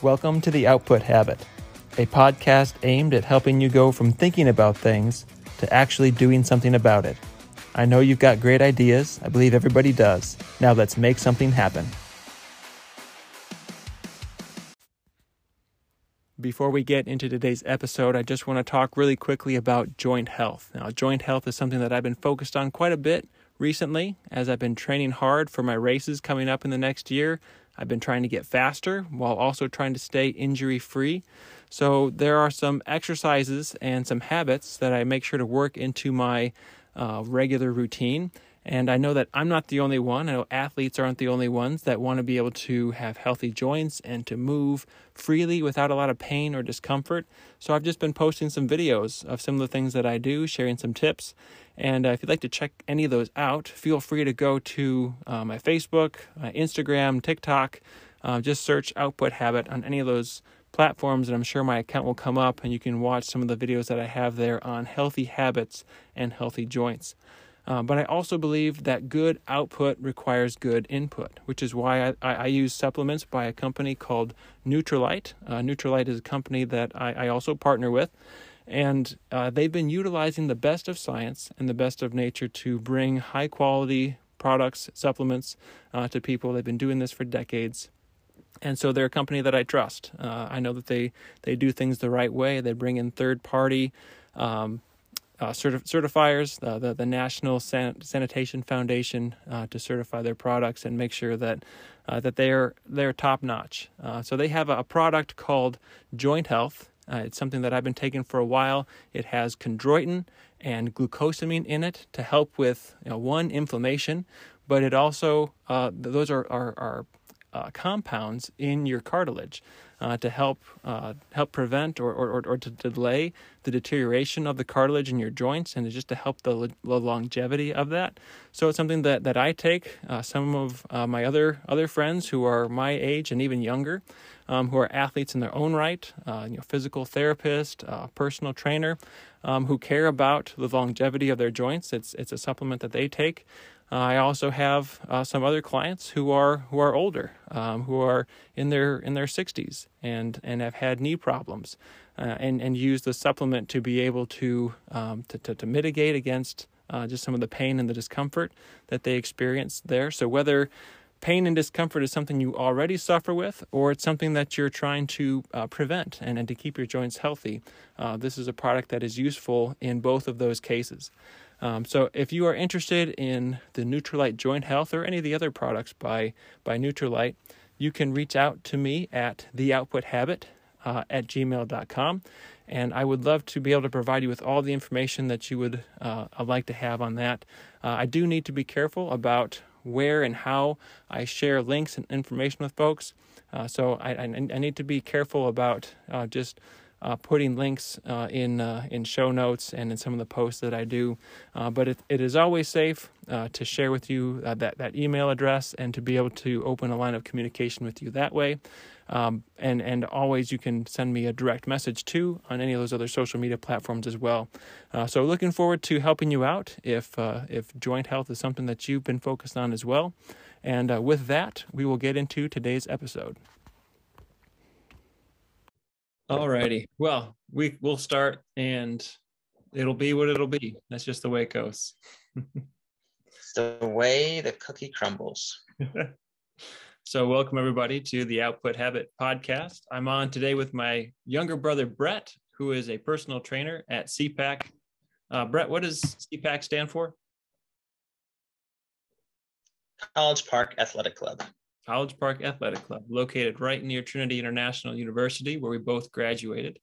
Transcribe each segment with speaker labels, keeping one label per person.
Speaker 1: Welcome to The Output Habit, a podcast aimed at helping you go from thinking about things to actually doing something about it. I know you've got great ideas. I believe everybody does. Now let's make something happen. Before we get into today's episode, I just want to talk really quickly about joint health. Now, joint health is something that I've been focused on quite a bit recently as I've been training hard for my races coming up in the next year. I've been trying to get faster while also trying to stay injury free. So, there are some exercises and some habits that I make sure to work into my uh, regular routine. And I know that I'm not the only one. I know athletes aren't the only ones that want to be able to have healthy joints and to move freely without a lot of pain or discomfort. So I've just been posting some videos of some of the things that I do, sharing some tips. And uh, if you'd like to check any of those out, feel free to go to uh, my Facebook, my Instagram, TikTok. Uh, just search Output Habit on any of those platforms, and I'm sure my account will come up and you can watch some of the videos that I have there on healthy habits and healthy joints. Uh, but I also believe that good output requires good input, which is why I, I use supplements by a company called Nutrilite. Uh, Nutrilite is a company that I, I also partner with. And uh, they've been utilizing the best of science and the best of nature to bring high quality products, supplements uh, to people. They've been doing this for decades. And so they're a company that I trust. Uh, I know that they, they do things the right way. They bring in third party um, uh, certi- certifiers, uh, the, the National San- Sanitation Foundation, uh, to certify their products and make sure that uh, that they're they're top notch. Uh, so they have a, a, product called Joint Health, uh, it's something that I've been taking for a while. It has chondroitin and glucosamine in it to help with you know, one inflammation, but it also those are are, are compounds in your cartilage uh, to help uh, help prevent or, or, or to delay the deterioration of the cartilage in your joints and just to help the, the longevity of that. So it's something that, that I take. Uh, some of uh, my other other friends who are my age and even younger, um, who are athletes in their own right, uh, you know, physical therapist, uh, personal trainer, um, who care about the longevity of their joints. It's it's a supplement that they take. I also have uh, some other clients who are who are older, um, who are in their in their 60s and and have had knee problems, uh, and and use the supplement to be able to um, to, to, to mitigate against uh, just some of the pain and the discomfort that they experience there. So whether pain and discomfort is something you already suffer with, or it's something that you're trying to uh, prevent and, and to keep your joints healthy, uh, this is a product that is useful in both of those cases. Um, so if you are interested in the Nutrilite Joint Health or any of the other products by by Nutrilite, you can reach out to me at theoutputhabit uh, at gmail.com. And I would love to be able to provide you with all the information that you would uh, like to have on that. Uh, I do need to be careful about where and how I share links and information with folks. Uh, so I, I, I, need to be careful about uh, just uh, putting links uh, in uh, in show notes and in some of the posts that I do. Uh, but it, it is always safe uh, to share with you uh, that that email address and to be able to open a line of communication with you that way. Um, and and always you can send me a direct message too on any of those other social media platforms as well. so looking forward to helping you out if if joint health is something that you've been focused on as well. And with that, we will get into today's episode. Alrighty. Well, we will start and it'll be what it'll be. That's just the way it goes.
Speaker 2: it's the way the cookie crumbles.
Speaker 1: so, welcome everybody to the Output Habit podcast. I'm on today with my younger brother, Brett, who is a personal trainer at CPAC. Uh, Brett, what does CPAC stand for?
Speaker 2: College Park Athletic Club.
Speaker 1: College Park Athletic Club, located right near Trinity International University, where we both graduated.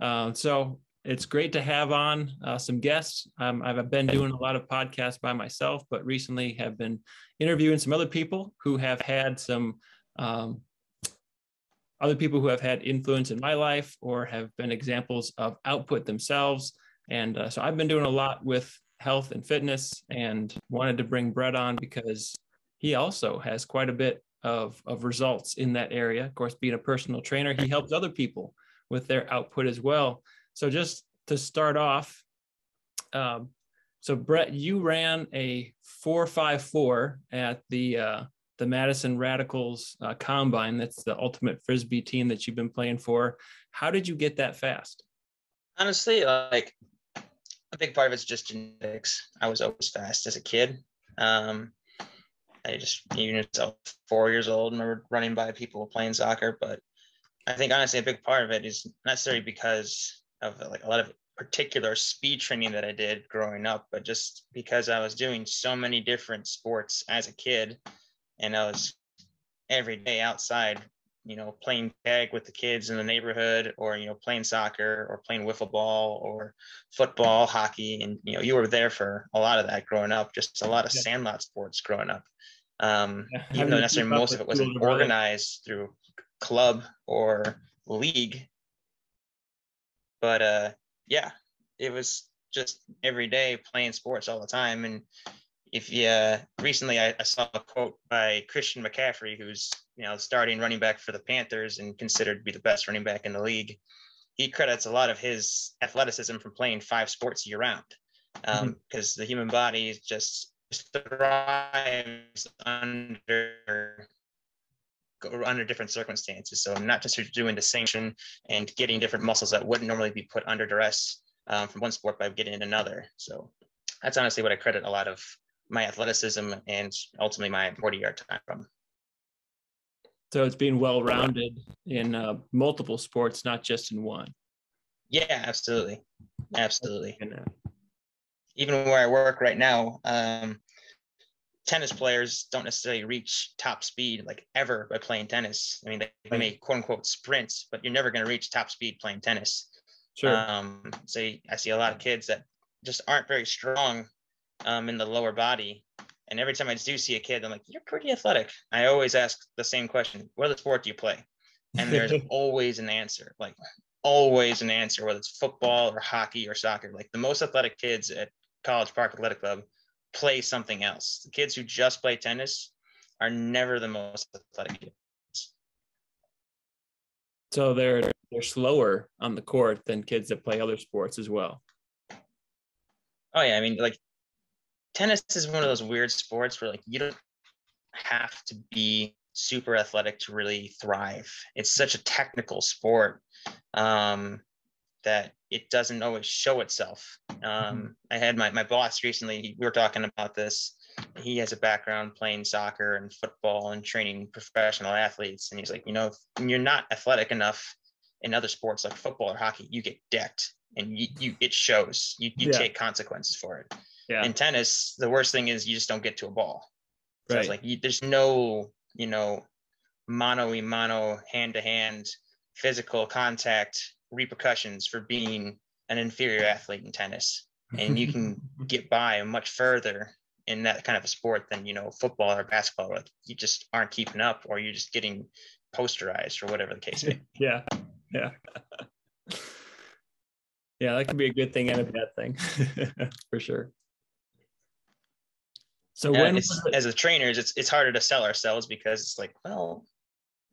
Speaker 1: Uh, so it's great to have on uh, some guests. Um, I've been doing a lot of podcasts by myself, but recently have been interviewing some other people who have had some um, other people who have had influence in my life or have been examples of output themselves. And uh, so I've been doing a lot with health and fitness and wanted to bring Brett on because he also has quite a bit of, of results in that area. Of course, being a personal trainer, he helps other people with their output as well. So just to start off, um, so Brett, you ran a 454 at the uh, the Madison Radicals uh, Combine. That's the ultimate frisbee team that you've been playing for. How did you get that fast?
Speaker 2: Honestly, like a big part of it's just genetics. I was always fast as a kid. Um, I just even until four years old, remember running by people playing soccer. But I think honestly, a big part of it is necessarily because of like a lot of particular speed training that I did growing up, but just because I was doing so many different sports as a kid, and I was every day outside you know, playing tag with the kids in the neighborhood or, you know, playing soccer or playing wiffle ball or football, hockey. And, you know, you were there for a lot of that growing up, just a lot of sandlot sports growing up. Um, yeah, even though necessarily most of it wasn't organized through club or league. But uh, yeah, it was just every day playing sports all the time. And if you uh, recently I, I, saw a quote by Christian McCaffrey, who's you know starting running back for the Panthers and considered to be the best running back in the league. He credits a lot of his athleticism from playing five sports year round, because um, mm-hmm. the human body just thrives under under different circumstances. So not just doing the same and getting different muscles that wouldn't normally be put under duress um, from one sport by getting in another. So that's honestly what I credit a lot of my athleticism and ultimately my 40 yard time from.
Speaker 1: So it's being well rounded in uh, multiple sports, not just in one.
Speaker 2: Yeah, absolutely. Absolutely. Even where I work right now, um, tennis players don't necessarily reach top speed like ever by playing tennis. I mean, they, they may quote unquote sprints, but you're never going to reach top speed playing tennis. Sure. Um, so I see a lot of kids that just aren't very strong um, in the lower body. And every time I do see a kid, I'm like, you're pretty athletic. I always ask the same question What other sport do you play? And there's always an answer, like always an answer, whether it's football or hockey or soccer. Like the most athletic kids at College Park Athletic Club play something else. The kids who just play tennis are never the most athletic kids.
Speaker 1: So they're they're slower on the court than kids that play other sports as well.
Speaker 2: Oh yeah, I mean like tennis is one of those weird sports where like you don't have to be super athletic to really thrive. It's such a technical sport um, that it doesn't always show itself. Um, mm-hmm. I had my, my boss recently, we were talking about this. He has a background playing soccer and football and training professional athletes. And he's like, you know, if you're not athletic enough in other sports like football or hockey, you get decked and you, you it shows. You, you yeah. take consequences for it. Yeah. In tennis, the worst thing is you just don't get to a ball. So right. it's like you, there's no, you know, mano a mano, hand to hand, physical contact repercussions for being an inferior athlete in tennis. And you can get by much further in that kind of a sport than you know football or basketball. Like you just aren't keeping up, or you're just getting posterized, or whatever the case may. Be.
Speaker 1: Yeah, yeah, yeah. That can be a good thing and a bad thing, for sure.
Speaker 2: So when as a trainers, it's it's harder to sell ourselves because it's like, well,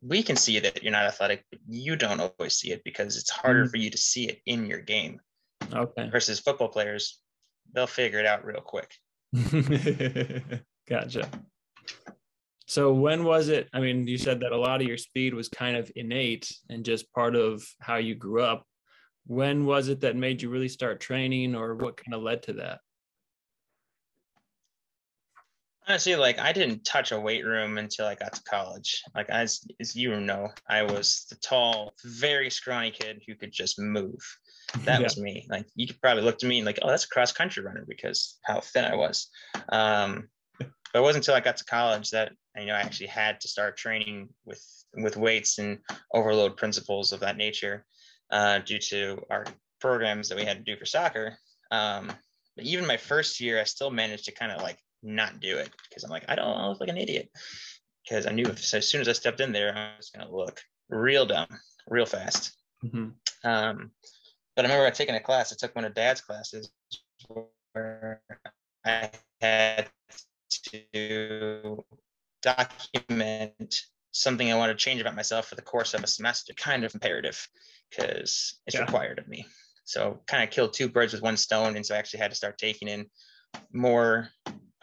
Speaker 2: we can see that you're not athletic, but you don't always see it because it's harder mm. for you to see it in your game.
Speaker 1: Okay.
Speaker 2: Versus football players, they'll figure it out real quick.
Speaker 1: gotcha. So when was it? I mean, you said that a lot of your speed was kind of innate and just part of how you grew up. When was it that made you really start training, or what kind of led to that?
Speaker 2: Honestly like i didn't touch a weight room until i got to college. Like as, as you know i was the tall very scrawny kid who could just move. That yeah. was me. Like you could probably look to me and like oh that's a cross country runner because how thin i was. Um, but it wasn't until i got to college that you know i actually had to start training with with weights and overload principles of that nature uh, due to our programs that we had to do for soccer. Um, but even my first year i still managed to kind of like not do it because I'm like, I don't I look like an idiot. Because I knew if, so as soon as I stepped in there, I was going to look real dumb, real fast. Mm-hmm. Um, but I remember I taking a class. I took one of Dad's classes where I had to document something I wanted to change about myself for the course of a semester. Kind of imperative because it's yeah. required of me. So kind of killed two birds with one stone, and so I actually had to start taking in more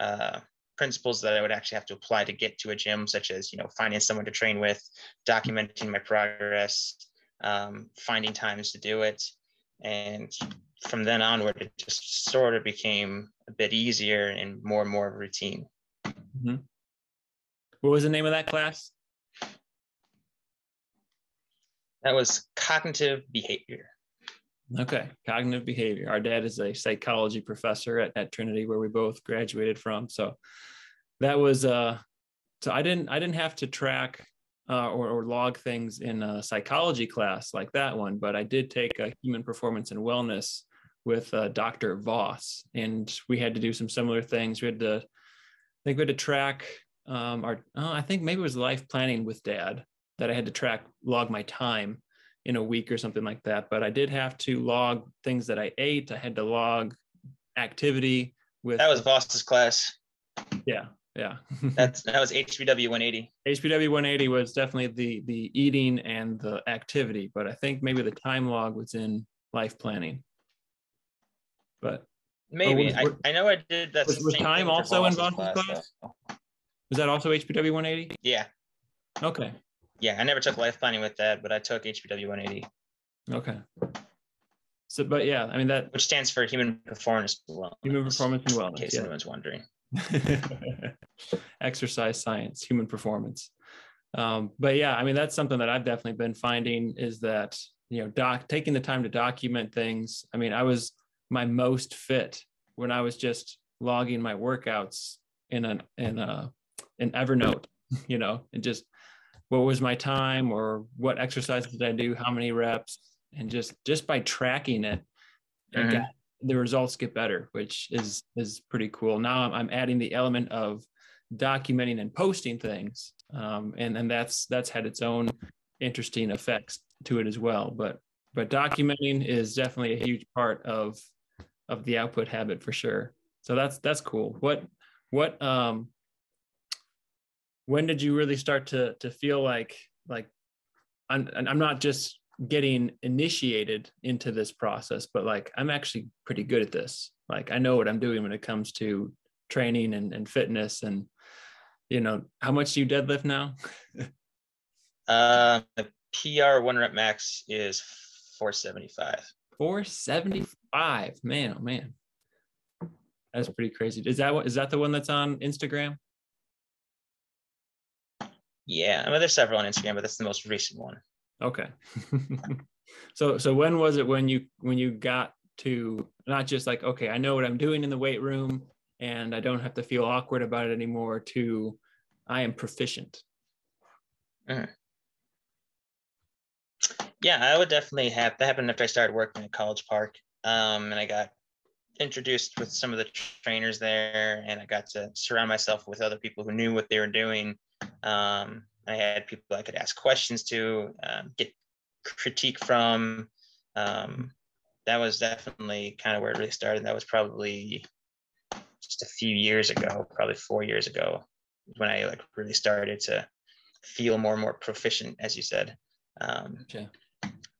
Speaker 2: uh, principles that I would actually have to apply to get to a gym, such as you know finding someone to train with, documenting my progress, um, finding times to do it, and from then onward, it just sort of became a bit easier and more and more routine. Mm-hmm.
Speaker 1: What was the name of that class?
Speaker 2: That was cognitive behavior.
Speaker 1: Okay, cognitive behavior. Our dad is a psychology professor at, at Trinity, where we both graduated from. So that was uh, so I didn't I didn't have to track uh, or, or log things in a psychology class like that one, but I did take a human performance and wellness with uh, Dr. Voss, and we had to do some similar things. We had to, I think we had to track um, our, oh, I think maybe it was life planning with dad that I had to track, log my time in a week or something like that. But I did have to log things that I ate. I had to log activity with.
Speaker 2: That was Voss's class.
Speaker 1: Yeah, yeah.
Speaker 2: That's that was HPW 180.
Speaker 1: HPW 180 was definitely the the eating and the activity, but I think maybe the time log was in life planning. But oh,
Speaker 2: maybe was, I, I know I did that.
Speaker 1: Was, was time also in Voss's class? class? Was that also HPW 180?
Speaker 2: Yeah.
Speaker 1: Okay.
Speaker 2: Yeah, I never took life planning with that, but I took HPW 180.
Speaker 1: Okay. So, but yeah, I mean that
Speaker 2: which stands for Human Performance
Speaker 1: Wellness. Human Performance and Wellness.
Speaker 2: In case yeah. anyone's wondering.
Speaker 1: Exercise science, human performance. Um, but yeah, I mean that's something that I've definitely been finding is that you know doc taking the time to document things. I mean, I was my most fit when I was just logging my workouts in an in a in Evernote, you know, and just what was my time or what exercise did I do, how many reps, and just just by tracking it, mm-hmm. got, the results get better, which is is pretty cool. Now I'm, adding the element of documenting and posting things, um, and and that's that's had its own interesting effects to it as well. But but documenting is definitely a huge part of of the output habit for sure. So that's that's cool. What what um when did you really start to to feel like like I'm I'm not just getting initiated into this process, but like I'm actually pretty good at this. Like I know what I'm doing when it comes to training and, and fitness and you know, how much do you deadlift now?
Speaker 2: uh the PR one rep max is 475.
Speaker 1: 475. Man, oh man. That's pretty crazy. Is that what is that the one that's on Instagram?
Speaker 2: Yeah, I mean, there's several on Instagram, but that's the most recent one.
Speaker 1: Okay. so, so when was it when you when you got to not just like okay, I know what I'm doing in the weight room, and I don't have to feel awkward about it anymore. To I am proficient.
Speaker 2: Mm. Yeah, I would definitely have that happened after I started working at College Park, um, and I got introduced with some of the trainers there, and I got to surround myself with other people who knew what they were doing um, I had people I could ask questions to, um, get critique from. Um, that was definitely kind of where it really started. That was probably just a few years ago, probably four years ago, when I like really started to feel more and more proficient, as you said. Um, okay.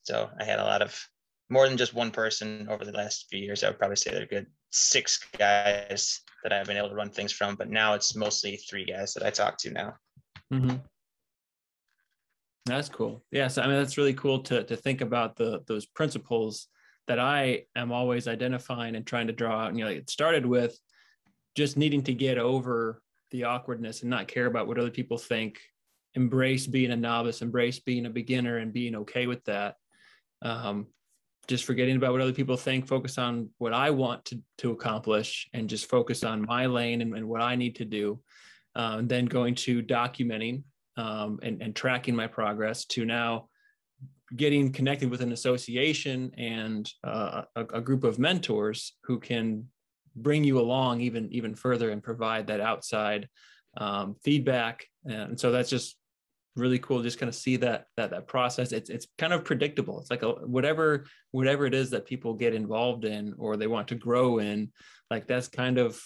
Speaker 2: So I had a lot of more than just one person over the last few years. I would probably say there are good six guys that I've been able to run things from, but now it's mostly three guys that I talk to now.
Speaker 1: Mm-hmm. That's cool. Yes, I mean that's really cool to to think about the those principles that I am always identifying and trying to draw out. And you know, it started with just needing to get over the awkwardness and not care about what other people think. Embrace being a novice, embrace being a beginner, and being okay with that. Um, just forgetting about what other people think, focus on what I want to to accomplish, and just focus on my lane and, and what I need to do uh, then going to documenting um, and, and tracking my progress to now getting connected with an association and uh, a, a, group of mentors who can bring you along even even further and provide that outside um, feedback. And so that's just really cool just kind of see that that that process. It's it's kind of predictable. It's like a, whatever whatever it is that people get involved in or they want to grow in like that's kind of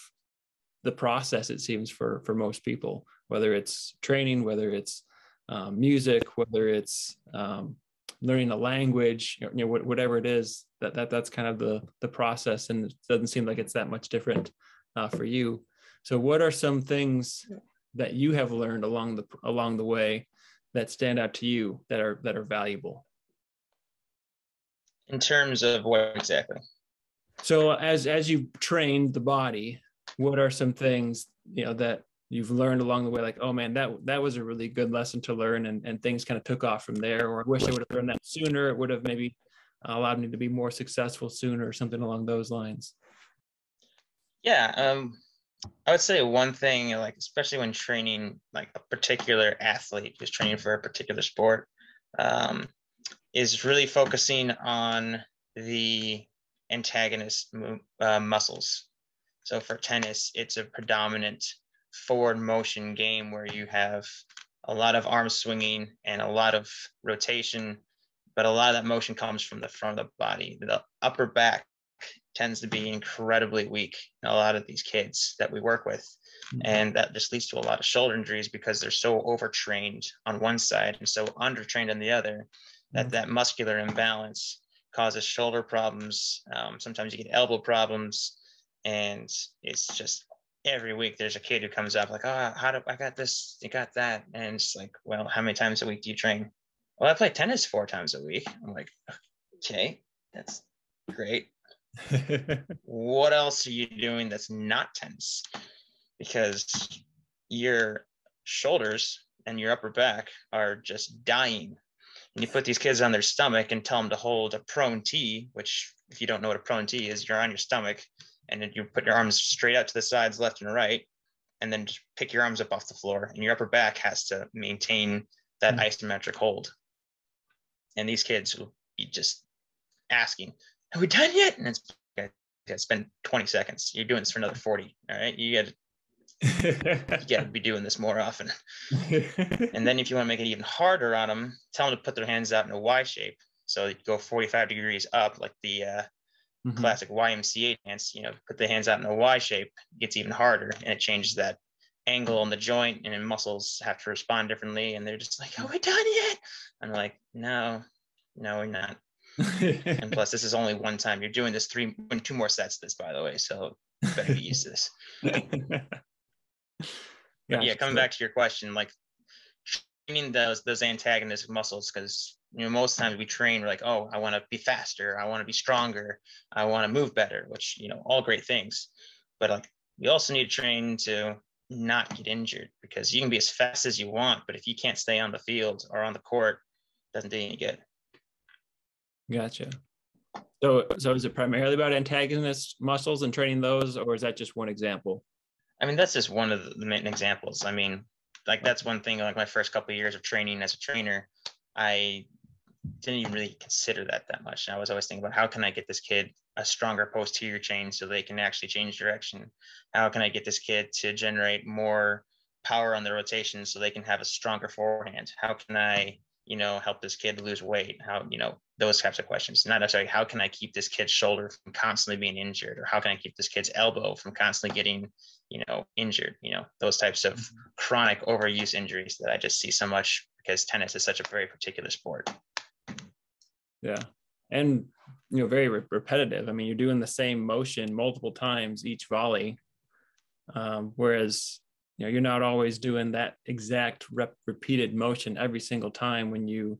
Speaker 1: the process it seems for for most people whether it's training whether it's um, music whether it's um, learning a language you know whatever it is that, that that's kind of the the process and it doesn't seem like it's that much different uh, for you So, what are some things that you have learned along the along the way that stand out to you that are that are valuable?
Speaker 2: In terms of what exactly?
Speaker 1: So, as as you've trained the body, what are some things you know that you've learned along the way? Like oh man that that was a really good lesson to learn and, and things kind of took off from there or i wish i would have learned that sooner. It would have maybe allowed me to be more successful sooner or something along those lines.
Speaker 2: Yeah um i would say one thing like especially when training like a particular athlete who's training for a particular sport um, is really focusing on the antagonist uh, muscles so for tennis it's a predominant forward motion game where you have a lot of arm swinging and a lot of rotation, but a lot of that motion comes from the front of the body. The upper back tends to be incredibly weak in a lot of these kids that we work with. Mm-hmm. And that just leads to a lot of shoulder injuries because they're so overtrained on one side and so undertrained on the other that mm-hmm. that muscular imbalance causes shoulder problems. Um, sometimes you get elbow problems. And it's just every week there's a kid who comes up like, oh, how do I got this? You got that? And it's like, well, how many times a week do you train? Well, I play tennis four times a week. I'm like, okay, that's great. what else are you doing that's not tennis? Because your shoulders and your upper back are just dying. And you put these kids on their stomach and tell them to hold a prone T, which if you don't know what a prone T is, you're on your stomach and then you put your arms straight out to the sides, left and right, and then just pick your arms up off the floor. And your upper back has to maintain that mm-hmm. isometric hold. And these kids will be just asking, "Are we done yet?" And it's it's been 20 seconds. You're doing this for another 40. All right, you got to you got to be doing this more often. and then if you want to make it even harder on them, tell them to put their hands out in a Y shape. So you go 45 degrees up, like the uh, mm-hmm. classic YMCA dance, you know, put the hands out in a Y shape, gets even harder and it changes that angle on the joint and muscles have to respond differently. And they're just like, are we done yet? I'm like, no, no, we're not. and plus, this is only one time. You're doing this three, and two more sets. This, by the way, so you better be used to this. yeah, yeah. Coming back to your question, like training those those antagonistic muscles, because you know most times we train we're like oh i want to be faster i want to be stronger i want to move better which you know all great things. But like we also need to train to not get injured because you can be as fast as you want but if you can't stay on the field or on the court it doesn't do any good.
Speaker 1: Gotcha. So so is it primarily about antagonist muscles and training those or is that just one example?
Speaker 2: I mean that's just one of the main examples. I mean like that's one thing like my first couple of years of training as a trainer i didn't even really consider that that much. And I was always thinking about how can I get this kid a stronger posterior chain so they can actually change direction? How can I get this kid to generate more power on the rotation so they can have a stronger forehand? How can I, you know, help this kid lose weight? How, you know, those types of questions. Not necessarily how can I keep this kid's shoulder from constantly being injured or how can I keep this kid's elbow from constantly getting, you know, injured, you know, those types of mm-hmm. chronic overuse injuries that I just see so much because tennis is such a very particular sport.
Speaker 1: Yeah. And, you know, very re- repetitive. I mean, you're doing the same motion multiple times each volley. Um, whereas, you know, you're not always doing that exact rep- repeated motion every single time when you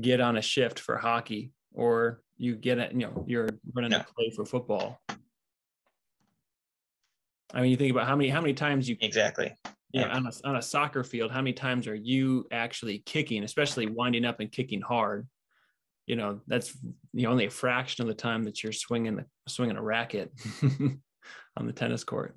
Speaker 1: get on a shift for hockey or you get it, you know, you're running a play for football. I mean, you think about how many how many times you
Speaker 2: exactly
Speaker 1: yeah on a on a soccer field, how many times are you actually kicking, especially winding up and kicking hard? You know that's you know, only a fraction of the time that you're swinging the swinging a racket on the tennis court.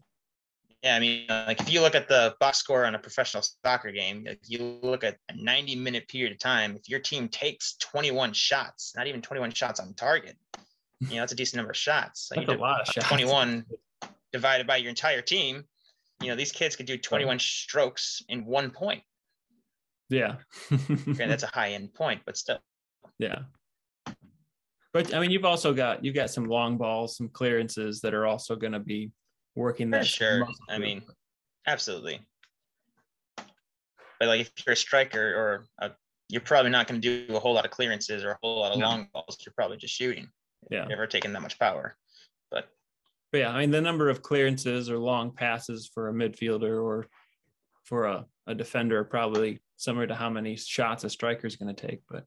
Speaker 2: Yeah i mean like if you look at the box score on a professional soccer game like you look at a 90 minute period of time if your team takes 21 shots not even 21 shots on target you know that's a decent number of shots.
Speaker 1: That's a lot of shots.
Speaker 2: 21 divided by your entire team you know these kids could do 21 strokes in one point.
Speaker 1: Yeah.
Speaker 2: Okay that's a high end point but still.
Speaker 1: Yeah but I mean, you've also got you've got some long balls, some clearances that are also going to be working that.
Speaker 2: sure. I mean, absolutely. But like, if you're a striker or a, you're probably not going to do a whole lot of clearances or a whole lot of no. long balls. You're probably just shooting.
Speaker 1: Yeah.
Speaker 2: Never taking that much power. But
Speaker 1: but yeah, I mean the number of clearances or long passes for a midfielder or for a, a defender are probably similar to how many shots a striker is going to take. But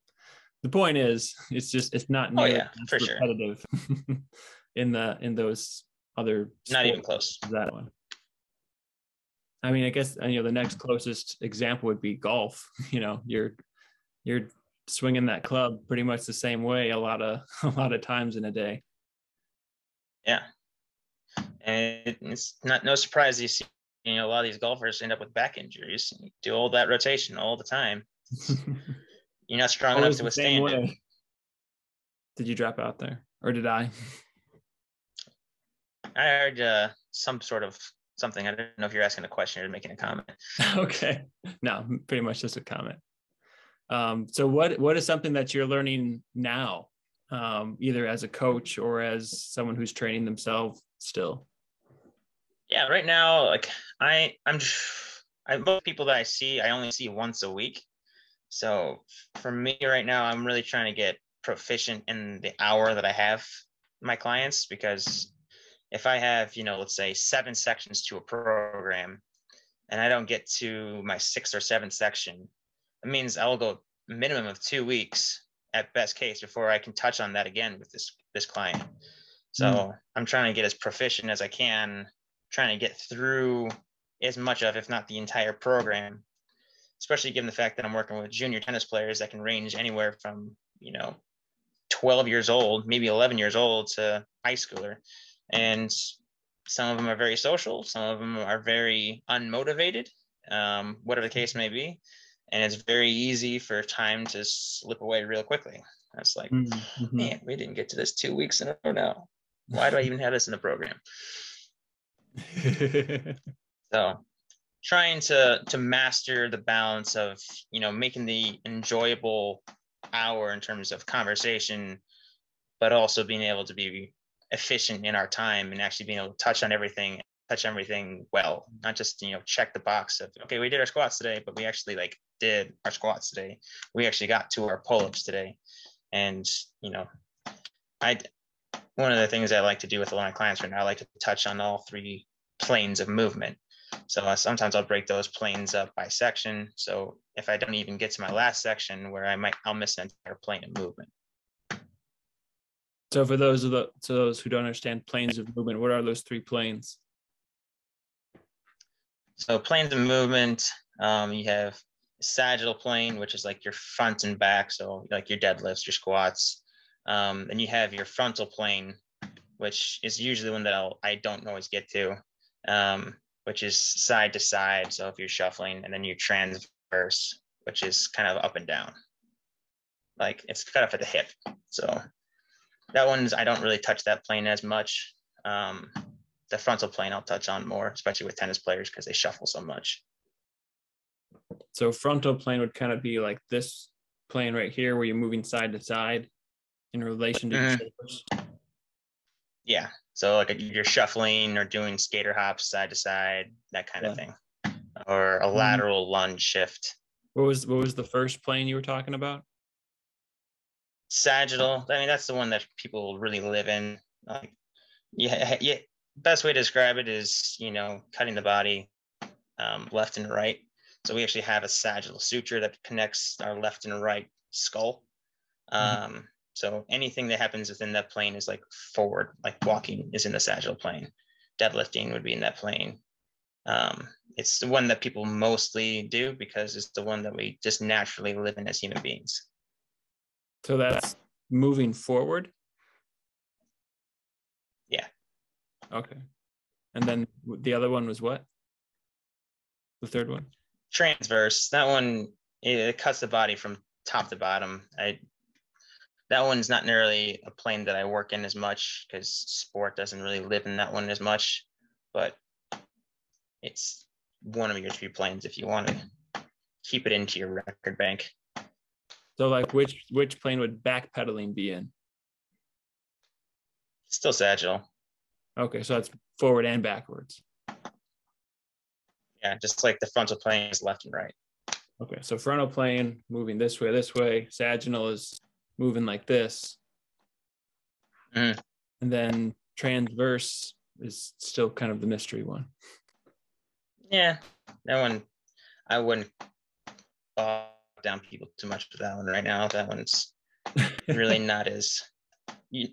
Speaker 1: the point is, it's just it's not
Speaker 2: oh yeah for
Speaker 1: repetitive sure in the in those other
Speaker 2: not even close
Speaker 1: that one. I mean, I guess uh, you know the next closest example would be golf. You know, you're you're swinging that club pretty much the same way a lot of a lot of times in a day.
Speaker 2: Yeah, and it's not no surprise you see you know a lot of these golfers end up with back injuries. You do all that rotation all the time. You're not strong enough to withstand it.
Speaker 1: Did you drop out there, or did I?
Speaker 2: I heard uh, some sort of something. I don't know if you're asking a question or making a comment.
Speaker 1: okay, no, pretty much just a comment. Um, so, what what is something that you're learning now, um, either as a coach or as someone who's training themselves still?
Speaker 2: Yeah, right now, like I, I'm, I most people that I see, I only see once a week. So for me right now, I'm really trying to get proficient in the hour that I have my clients because if I have, you know, let's say seven sections to a program and I don't get to my sixth or seventh section, it means I will go minimum of two weeks at best case before I can touch on that again with this this client. So mm. I'm trying to get as proficient as I can, trying to get through as much of, if not the entire program, especially given the fact that I'm working with junior tennis players that can range anywhere from, you know, 12 years old, maybe 11 years old to high schooler. And some of them are very social, some of them are very unmotivated, um, whatever the case may be. And it's very easy for time to slip away real quickly. That's like, mm-hmm. man, we didn't get to this two weeks in a row now. Why do I even have this in the program? so trying to to master the balance of you know making the enjoyable hour in terms of conversation but also being able to be efficient in our time and actually being able to touch on everything touch everything well not just you know check the box of okay we did our squats today but we actually like did our squats today. We actually got to our pull-ups today. And you know i one of the things i like to do with a lot of clients right now i like to touch on all three planes of movement so uh, sometimes I'll break those planes up by section. So if I don't even get to my last section where I might, I'll miss an entire plane of movement.
Speaker 1: So for those of the, to those who don't understand planes of movement, what are those three planes?
Speaker 2: So planes of movement, um, you have sagittal plane, which is like your front and back. So like your deadlifts, your squats. Um, and you have your frontal plane, which is usually one that I'll, I don't always get to. Um, which is side to side. So if you're shuffling and then you transverse, which is kind of up and down. Like it's cut off at the hip. So that one's, I don't really touch that plane as much. Um, the frontal plane I'll touch on more, especially with tennis players because they shuffle so much.
Speaker 1: So frontal plane would kind of be like this plane right here where you're moving side to side in relation to mm-hmm.
Speaker 2: Yeah. So like you're shuffling or doing skater hops side to side, that kind yeah. of thing, or a mm-hmm. lateral mm-hmm. lunge shift.
Speaker 1: What was what was the first plane you were talking about?
Speaker 2: Sagittal. I mean, that's the one that people really live in. Like, yeah, yeah. Best way to describe it is, you know, cutting the body um, left and right. So we actually have a sagittal suture that connects our left and right skull. Mm-hmm. So anything that happens within that plane is like forward, like walking is in the sagittal plane. Deadlifting would be in that plane. Um, it's the one that people mostly do because it's the one that we just naturally live in as human beings.
Speaker 1: So that's moving forward?
Speaker 2: Yeah.
Speaker 1: Okay. And then the other one was what? The third one?
Speaker 2: Transverse. That one, it cuts the body from top to bottom. I that one's not nearly a plane that I work in as much because sport doesn't really live in that one as much, but it's one of your three planes if you want to keep it into your record bank.
Speaker 1: So like which which plane would backpedaling be in?
Speaker 2: Still sagittal.
Speaker 1: Okay, so that's forward and backwards.
Speaker 2: Yeah, just like the frontal plane is left and right.
Speaker 1: Okay, so frontal plane moving this way, this way. Sagittal is moving like this. Mm. And then transverse is still kind of the mystery one.
Speaker 2: Yeah, that one I wouldn't bog down people too much with that one right now. That one's really not as you,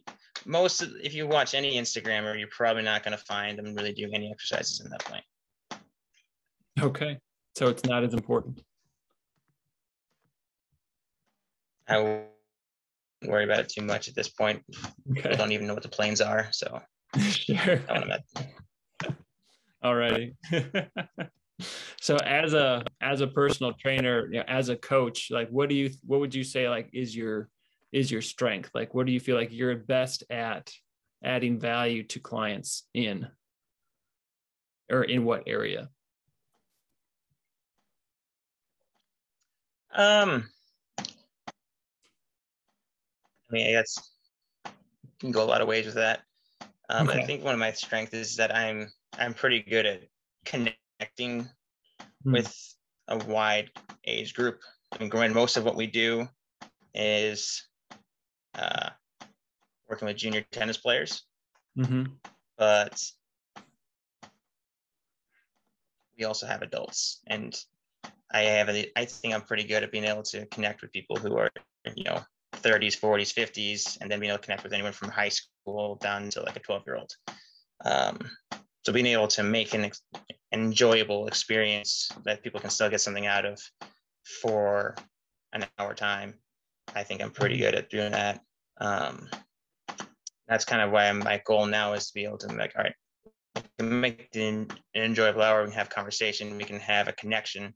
Speaker 2: most of, if you watch any Instagrammer, you're probably not going to find them really doing any exercises in that plane.
Speaker 1: Okay, so it's not as important.
Speaker 2: I worry about it too much at this point.
Speaker 1: Okay.
Speaker 2: I don't even know what the planes are, so
Speaker 1: sure.
Speaker 2: I want
Speaker 1: All righty. so as a as a personal trainer, you know, as a coach, like what do you what would you say like is your is your strength? Like what do you feel like you're best at adding value to clients in or in what area?
Speaker 2: Um, I mean, I guess you can go a lot of ways with that. Um,
Speaker 1: Okay.
Speaker 2: I think one of my strengths is that I'm I'm pretty good at connecting
Speaker 1: Hmm.
Speaker 2: with a wide age group. I mean, most of what we do is uh, working with junior tennis players,
Speaker 1: hmm
Speaker 2: but we also have adults, and I have a, I think I'm pretty good at being able to connect with people who are you know 30s, 40s, 50s, and then being able to connect with anyone from high school down to like a 12 year old. Um, so being able to make an, ex- enjoyable experience that people can still get something out of for an hour time, I think I'm pretty good at doing that. Um, that's kind of why my goal now is to be able to like, all right, make an an enjoyable hour. We can have conversation. We can have a connection,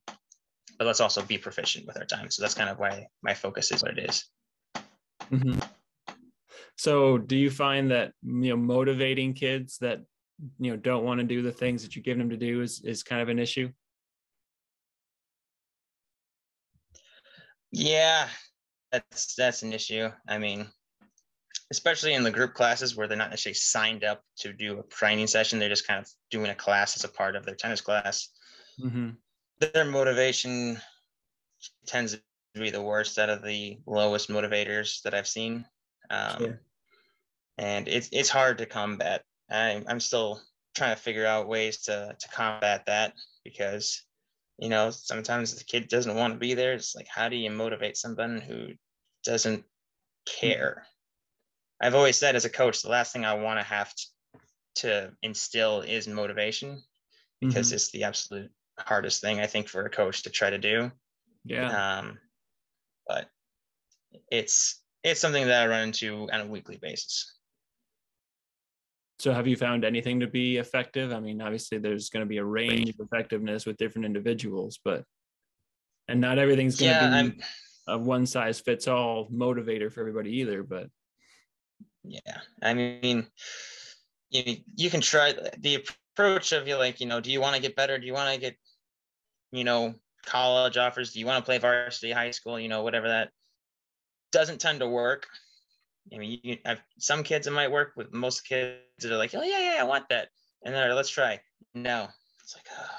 Speaker 2: but let's also be proficient with our time. So that's kind of why my focus is what it is.
Speaker 1: Hmm So do you find that you know motivating kids that you know don't want to do the things that you give them to do is is kind of an issue?
Speaker 2: Yeah, that's that's an issue. I mean, especially in the group classes where they're not necessarily signed up to do a training session, they're just kind of doing a class as a part of their tennis class.
Speaker 1: hmm
Speaker 2: Their motivation tends to be the worst out of the lowest motivators that I've seen. Um, and it's it's hard to combat. I'm I'm still trying to figure out ways to to combat that because you know sometimes the kid doesn't want to be there. It's like how do you motivate someone who doesn't care? I've always said as a coach, the last thing I want to have to, to instill is motivation because
Speaker 1: Mhm.
Speaker 2: it's the absolute hardest thing I think for a coach to try to do.
Speaker 1: yeah.
Speaker 2: Um, but it's it's something that I run into on a weekly basis.
Speaker 1: So have you found anything to be effective? I mean, obviously there's going to be a range of effectiveness with different individuals, but and not everything's going
Speaker 2: Yeah,
Speaker 1: to
Speaker 2: I'm
Speaker 1: be a one size fits all motivator for everybody either. But
Speaker 2: yeah i mean you, you can try the approach of you like you know do you want to get better do you want to get you know college offers do you want to play varsity high school you know whatever that doesn't tend to work. I mean you have some kids it might work with most kids that are like oh yeah yeah i want that. And then let's try. No. It's like oh.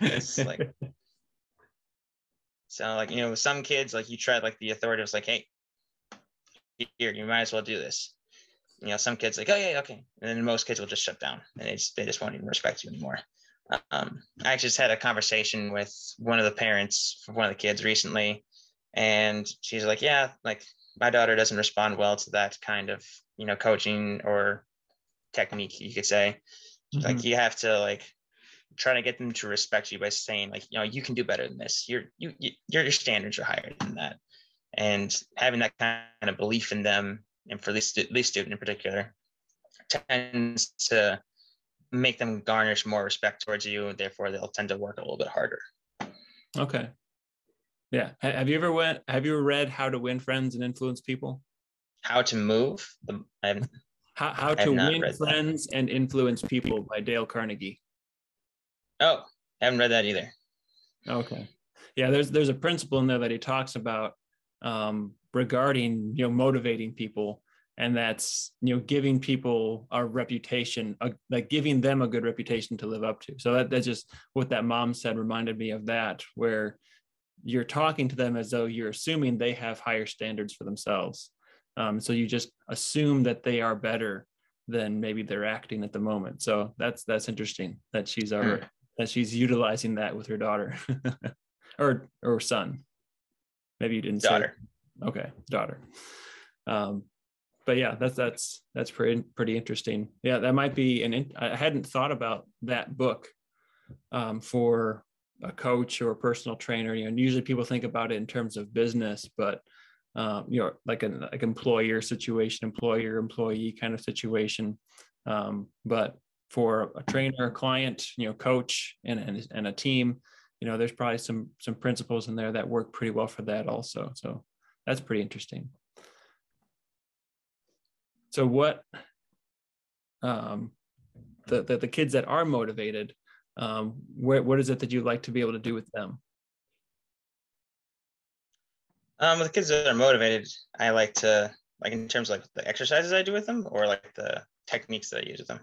Speaker 2: It's like- so like you know with some kids like you try like the authority was like hey here you might as well do this. You know some kids like oh yeah yeah, okay. And then most kids will just shut down and they just, they just won't even respect you anymore um, i actually just had a conversation with one of the parents for one of the kids recently and she's like yeah like my daughter doesn't respond well to that kind of you know coaching or technique you could say. Like
Speaker 1: Mhm.
Speaker 2: you have to like try to get them to respect you by saying like you know you can do better than this. Your you, you your your standards are higher than that. And having that kind of belief in them and for this this student in particular tends to make them garnish more respect towards you and therefore they'll tend to work a little bit harder
Speaker 1: okay. Yeah. Have you ever went have you ever read How to Win Friends and Influence People?
Speaker 2: how to move the I'm,
Speaker 1: How how to win
Speaker 2: read that.
Speaker 1: friends and influence people by Dale Carnegie.
Speaker 2: oh I haven't read that either
Speaker 1: Okay. Yeah, there's there's a principle in there that he talks about um, regarding you know motivating people, and that's you know giving people a reputation, a, like giving them a good reputation to live up to. So that that's just what that mom said reminded me of that, where you're talking to them as though you're assuming they have higher standards for themselves. Um, so you just assume that they are better than maybe they're acting at the moment. So that's that's interesting that she's our mm. that she's utilizing that with her daughter or or son. Maybe you didn't
Speaker 2: daughter.
Speaker 1: Say. Okay, daughter. Um, but yeah, that's that's that's pretty pretty interesting. Yeah, that might be an. I hadn't thought about that book um, for a coach or a personal trainer. You know, usually people think about it in terms of business, but um, you know, like an like employer situation, employer employee kind of situation. Um, but for a trainer, a client, you know, coach, and, and and a team, you know, there's probably some some principles in there that work pretty well for that also. So that's pretty interesting. So what um, the, the, the kids that are motivated, um, where, what is it that you like to be able to do with them?
Speaker 2: Um, with the kids that are motivated, I like to like in terms of like the exercises I do with them, or like the techniques that I use with them.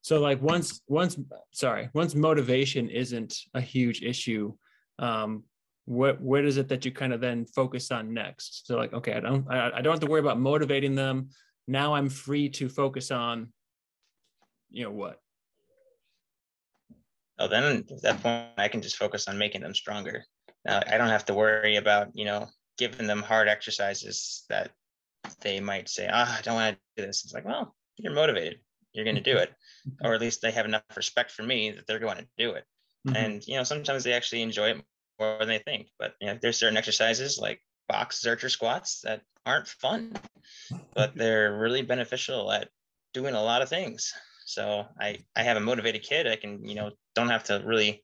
Speaker 1: So like once once sorry once motivation isn't a huge issue, um, what what is it that you kind of then focus on next? So like okay, I don't I, I don't have to worry about motivating them now i'm free to focus on you know what?
Speaker 2: Oh then at that point i can just focus on making them stronger. Now i don't have to worry about you know giving them hard exercises that they might say ah oh, i don't want to do this. It's like well you're motivated. You're going to do it. Or at least they have enough respect for me that they're going to do it. Mm-hmm. and you know sometimes they actually enjoy it more than they think. But you know there's certain exercises like box zercher squats that aren't fun, but they're really beneficial at doing a lot of things. So I, I have a motivated kid. I can, you know, don't have to really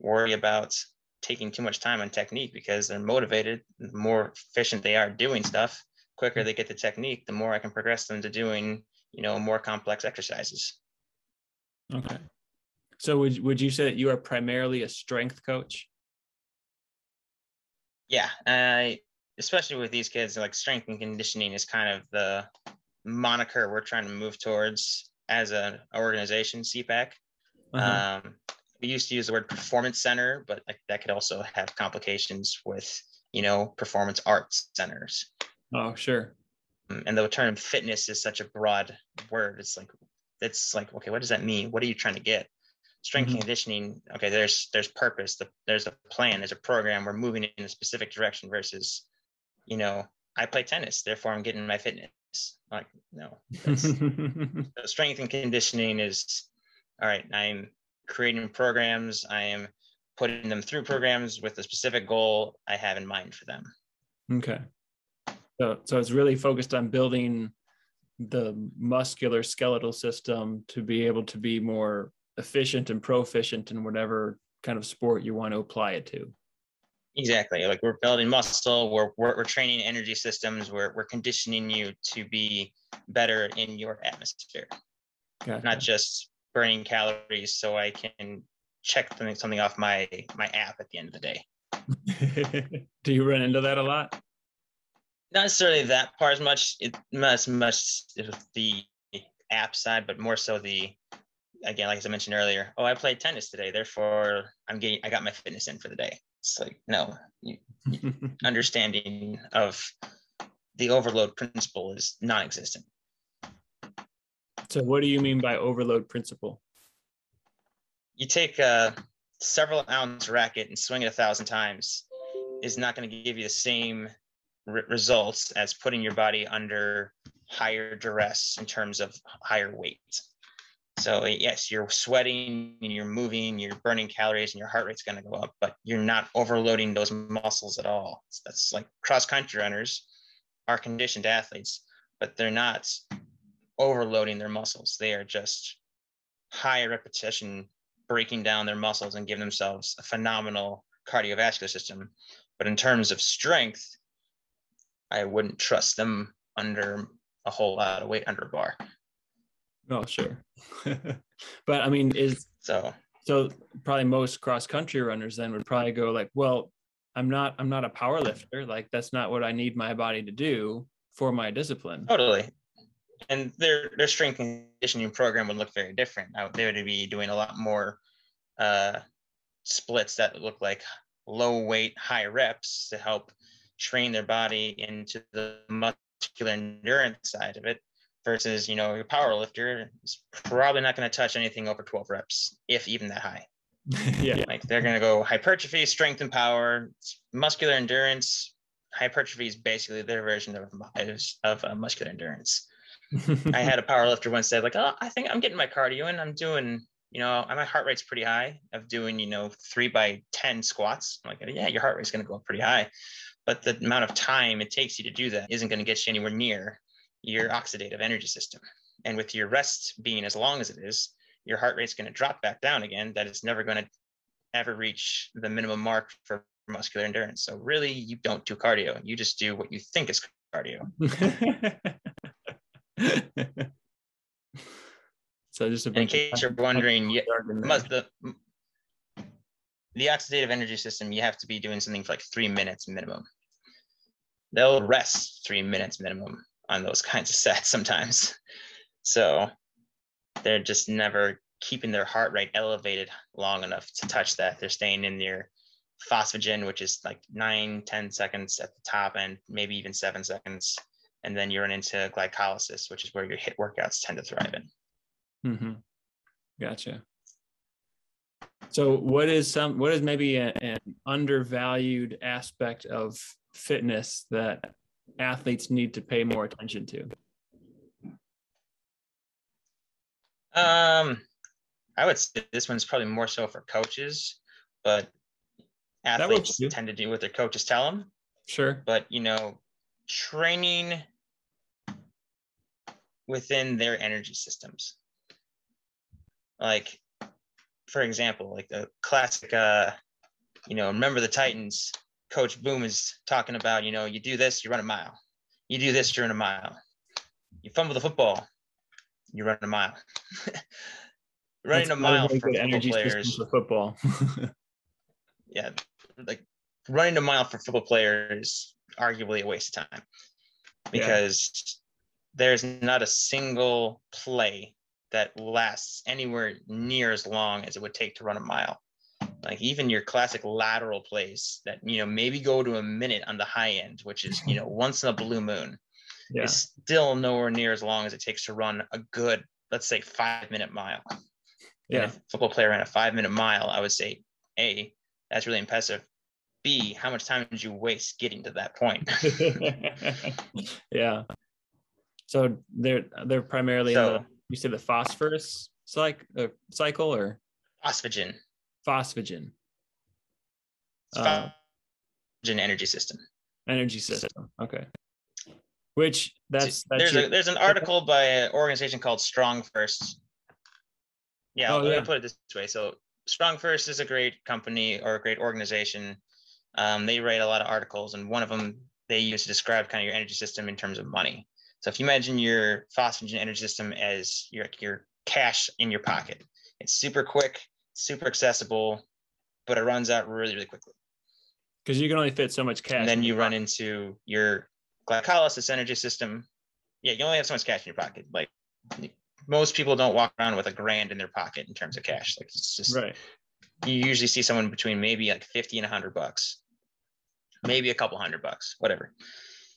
Speaker 2: worry about taking too much time on technique because they're motivated. The more efficient they are doing stuff, quicker they get the technique, the more I can progress them to doing, you know, more complex exercises.
Speaker 1: Okay. So would would you say that you are primarily a strength coach?
Speaker 2: Yeah, I especially with these kids, like strength and conditioning is kind of the moniker we're trying to move towards as an organization, CPAC. Uh-huh. Um, we used to use the word performance center, but like that could also have complications with, you know, performance arts centers.
Speaker 1: Oh, sure.
Speaker 2: Um, and the term fitness is such a broad word. It's like, it's like, okay, what does that mean? What are you trying to get? Strength mm-hmm. conditioning. Okay, there's there's purpose. The, there's a plan. There's a program. We're moving in a specific direction versus you know, I play tennis, therefore I'm getting my fitness. Like, no. strength and conditioning is all right, I'm creating programs, I am putting them through programs with a specific goal I have in mind for them.
Speaker 1: Okay. So, so it's really focused on building the muscular skeletal system to be able to be more efficient and proficient in whatever kind of sport you want to apply it to.
Speaker 2: Exactly. Like we're building muscle, we're, we're, we're training energy systems, we're, we're conditioning you to be better in your atmosphere, gotcha. not just burning calories so I can check something, something off my, my app at the end of the
Speaker 1: day. Do you run into that a lot?
Speaker 2: Not necessarily that part as much, it, as much the app side, but more so the, again, like as I mentioned earlier, oh, I played tennis today. Therefore I'm getting, I got my fitness in for the day it's like no you, understanding of the overload principle is non-existent.
Speaker 1: So what do you mean by overload principle?
Speaker 2: You take a several ounce racket and swing it a thousand times is not going to give you the same re- results as putting your body under higher duress in terms of higher weight so yes, you're sweating and you're moving, you're burning calories, and your heart rate's going to go up, but you're not overloading those muscles at all. That's like cross country runners are conditioned athletes, but they're not overloading their muscles. They are just high repetition, breaking down their muscles and giving themselves a phenomenal cardiovascular system. But in terms of strength, I wouldn't trust them under a whole lot of weight under a bar.
Speaker 1: Oh, sure. but I mean, is
Speaker 2: so
Speaker 1: so probably most cross country runners then would probably go like, well, I'm not I'm not a power lifter. Like that's not what I need my body to do for my discipline.
Speaker 2: Totally. And their their strength conditioning program would look very different. They would be doing a lot more uh, splits that look like low weight, high reps to help train their body into the muscular endurance side of it versus you know your power lifter is probably not going to touch anything over 12 reps if even that high.
Speaker 1: Yeah.
Speaker 2: like they're going to go hypertrophy strength and power muscular endurance. Hypertrophy is basically their version of of uh, muscular endurance. I had a power lifter once say like oh i think i'm getting my cardio and i'm doing you know my heart rate's pretty high of doing you know three by 10 squats. I'm like yeah your heart rate's going to go up pretty high but the amount of time it takes you to do that isn't going to get you anywhere near your oxidative energy system. And with your rest being as long as it is, your heart rate's going to drop back down again. That is never going to ever reach the minimum mark for muscular endurance. So really, you don't do cardio. You just do what you think is cardio.
Speaker 1: so just
Speaker 2: in case you're wondering, yeah, the the oxidative energy system, you have to be doing something for like three minutes minimum. They'll rest three minutes minimum on those kinds of sets sometimes. So they're just never keeping their heart rate elevated long enough to touch that. They're staying in their phosphagen, which is like nine, 10 seconds at the top and maybe even seven seconds. And then you're into glycolysis, which is where your hit workouts tend to thrive in.
Speaker 1: Mm-hmm. Gotcha. So what is some, what is maybe a, an undervalued aspect of fitness that athletes need to pay more attention to?
Speaker 2: Um, I would say this one's probably more so for coaches, but athletes tend to do what their coaches tell them.
Speaker 1: Sure.
Speaker 2: But you know, training within their energy systems. Like, for example, like the classic, uh, you know, remember the Titans Coach Boone is talking about, you know, you do this, you run a mile. You do this, you run a mile. You fumble the football, you run a mile. Running That's a mile for football players.
Speaker 1: For football.
Speaker 2: yeah, like running a mile for football players arguably a waste of time because yeah. there's not a single play that lasts anywhere near as long as it would take to run a mile like even your classic lateral plays that you know maybe go to a minute on the high end which is you know once in a blue moon yeah. is still nowhere near as long as it takes to run a good let's say five minute mile yeah. football player ran a five minute mile i would say a that's really impressive. B how much time did you waste getting to that point?
Speaker 1: Yeah. So they're they're primarily so, the, you say the phosphorus cycle, uh, cycle or?
Speaker 2: Phosphagen
Speaker 1: phosphagen.
Speaker 2: Uh, phosphagen energy system.
Speaker 1: Energy system. Okay. Which that's, that's
Speaker 2: there's your, a, there's an article by an organization called Strong First. Yeah, oh, let yeah. me put it this way. So StrongFirst is a great company or a great organization. Um, they write a lot of articles, and one of them they use to describe kind of your energy system in terms of money. So if you imagine your phosphagen energy system as your your cash in your pocket, it's super quick super accessible, but it runs out really, really quickly.
Speaker 1: Because you can only fit so much cash.
Speaker 2: And then you run into your glycolysis energy system. Yeah, you only have so much cash in your pocket. Like most people don't walk around with a grand in their pocket in terms of cash. Like it's just
Speaker 1: right.
Speaker 2: You usually see someone between maybe like 50 and 100 bucks, maybe a couple hundred bucks, whatever.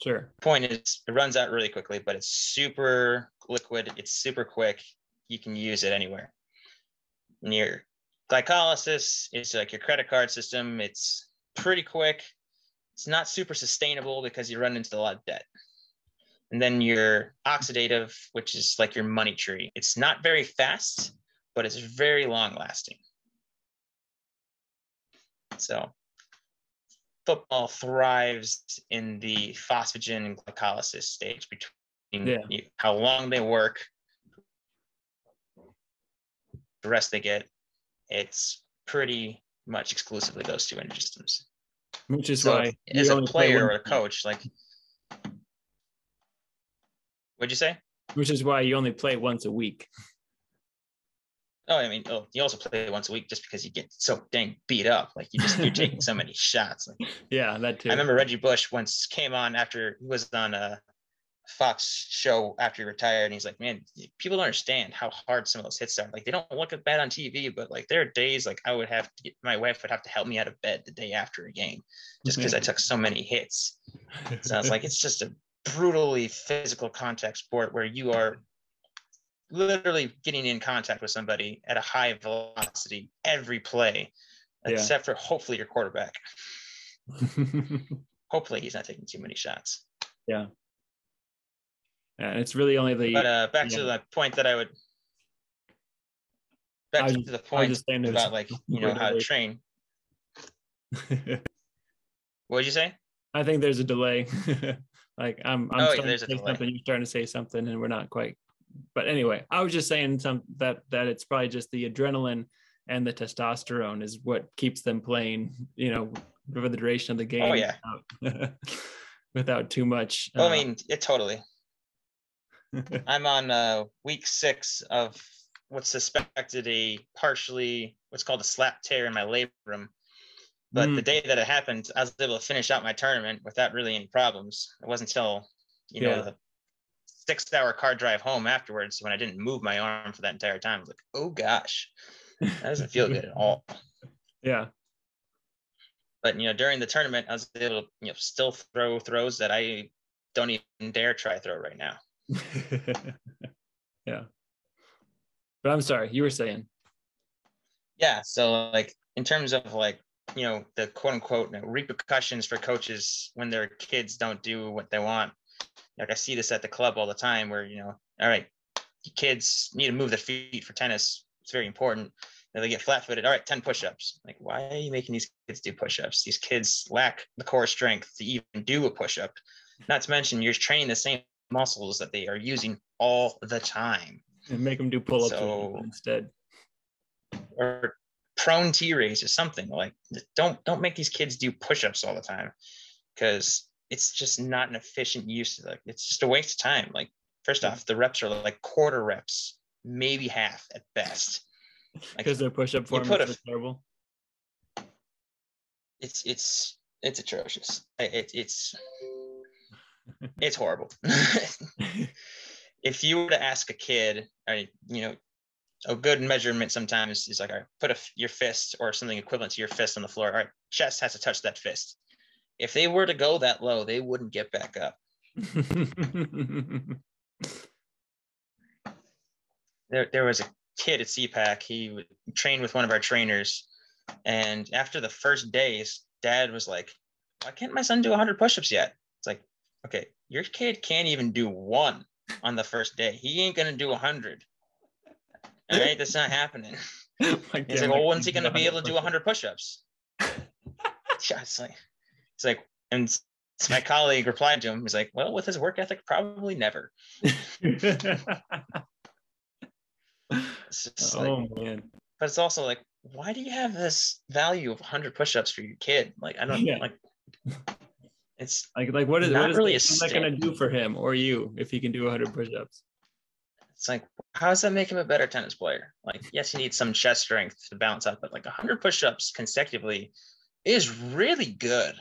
Speaker 1: Sure.
Speaker 2: Point is, it runs out really quickly, but it's super liquid. It's super quick. You can use it anywhere. Near glycolysis is like your credit card system. It's pretty quick. It's not super sustainable because you run into a lot of debt. And then your oxidative, which is like your money tree. It's not very fast, but it's very long lasting. So football thrives in the phosphagen and glycolysis stage between yeah. how long they work, the rest they get, it's pretty much exclusively those two energy systems.
Speaker 1: Which is so why,
Speaker 2: as a player or a coach, like, what'd you say?
Speaker 1: Which is why you only play once a week.
Speaker 2: Oh, I mean, oh, you also play once a week just because you get so dang beat up. Like you just you're taking so many shots. Like,
Speaker 1: yeah, that too.
Speaker 2: I remember Reggie Bush once came on after he was on a Fox show after he retired, and he's like, "Man, people don't understand how hard some of those hits are. Like, they don't look bad on TV, but like there are days like I would have to get, my wife would have to help me out of bed the day after a game, just because I took so many hits. So it's like it's just a brutally physical contact sport where you are literally getting in contact with somebody at a high velocity every play,
Speaker 1: Yeah.
Speaker 2: except for hopefully your quarterback. Hopefully he's not taking too many shots.
Speaker 1: yeah. And it's really only the
Speaker 2: But uh, back to the point that I would. Back
Speaker 1: I
Speaker 2: to the point about like you know how to train. What did you say?
Speaker 1: I think there's a delay. like I'm, I'm
Speaker 2: Oh,
Speaker 1: starting to say something, you're starting to say something, and we're not quite. But anyway, I was just saying some that that it's probably just the adrenaline and the testosterone is what keeps them playing. You know, for the duration of the game.
Speaker 2: Oh, yeah.
Speaker 1: Without, without too much.
Speaker 2: Well,
Speaker 1: uh,
Speaker 2: I mean, it totally. I'm on uh, week six of what's suspected a partially what's called a slap tear in my labrum. But the
Speaker 1: Mm.
Speaker 2: day that it happened, I was able to finish out my tournament without really any problems. It wasn't until you know the six-hour car drive home afterwards when I didn't move my arm for that entire time. I was like, oh gosh, that doesn't feel good at all.
Speaker 1: yeah.
Speaker 2: But you know, during the tournament, I was able to you know still throw throws that I don't even dare try throw right now.
Speaker 1: yeah. But I'm sorry, you were saying.
Speaker 2: yeah so like in terms of like you know the quote unquote you know, repercussions for coaches when their kids don't do what they want. Like i see this at the club all the time where you know all right kids need to move their feet for tennis. It's very important and they get flat-footed. All right 10 push-ups. Like why are you making these kids do push-ups? These kids lack the core strength to even do a push-up. Not to mention you're training the same muscles that they are using all the time
Speaker 1: And make them do pull-ups
Speaker 2: So-
Speaker 1: instead.
Speaker 2: or prone T raise or something. Like don't don't make these kids do push-ups all the time because it's just not an efficient use. Like it's just a waste of time. Like first off, the reps are like quarter reps, maybe half at best. Like
Speaker 1: Because their push-up form is
Speaker 2: a-
Speaker 1: terrible.
Speaker 2: it's it's it's atrocious. It, it's it's horrible. if you were to ask a kid, I, you know, a good measurement sometimes is like, all right, put a, your fist or something equivalent to your fist on the floor. All right, chest has to touch that fist. If they were to go that low, they wouldn't get back up. There, there was a kid at CPAC. He trained with one of our trainers, and after the first day, his dad was like, "Why can't my son do 100 push-ups yet?" Okay, your kid can't even do one on the first day. He ain't gonna do a 100. All right, that's not happening. He's like, well, when's he gonna be able to do 100 push-ups? it's like, it's like, and s- my colleague replied to him. He's like, well, with his work ethic, probably never. It's just like,
Speaker 1: oh man.
Speaker 2: but it's also like, why do you have this value of 100 push-ups for your kid? Like, I don't
Speaker 1: Yeah.
Speaker 2: like. It's
Speaker 1: Like like what is
Speaker 2: Not
Speaker 1: what is
Speaker 2: really
Speaker 1: that, that gonna do for him or you if he can do 100 push-ups?
Speaker 2: it's like, how does that make him a better tennis player? Like, yes, he needs some chest strength to bounce up, but like 100 push-ups consecutively is really good.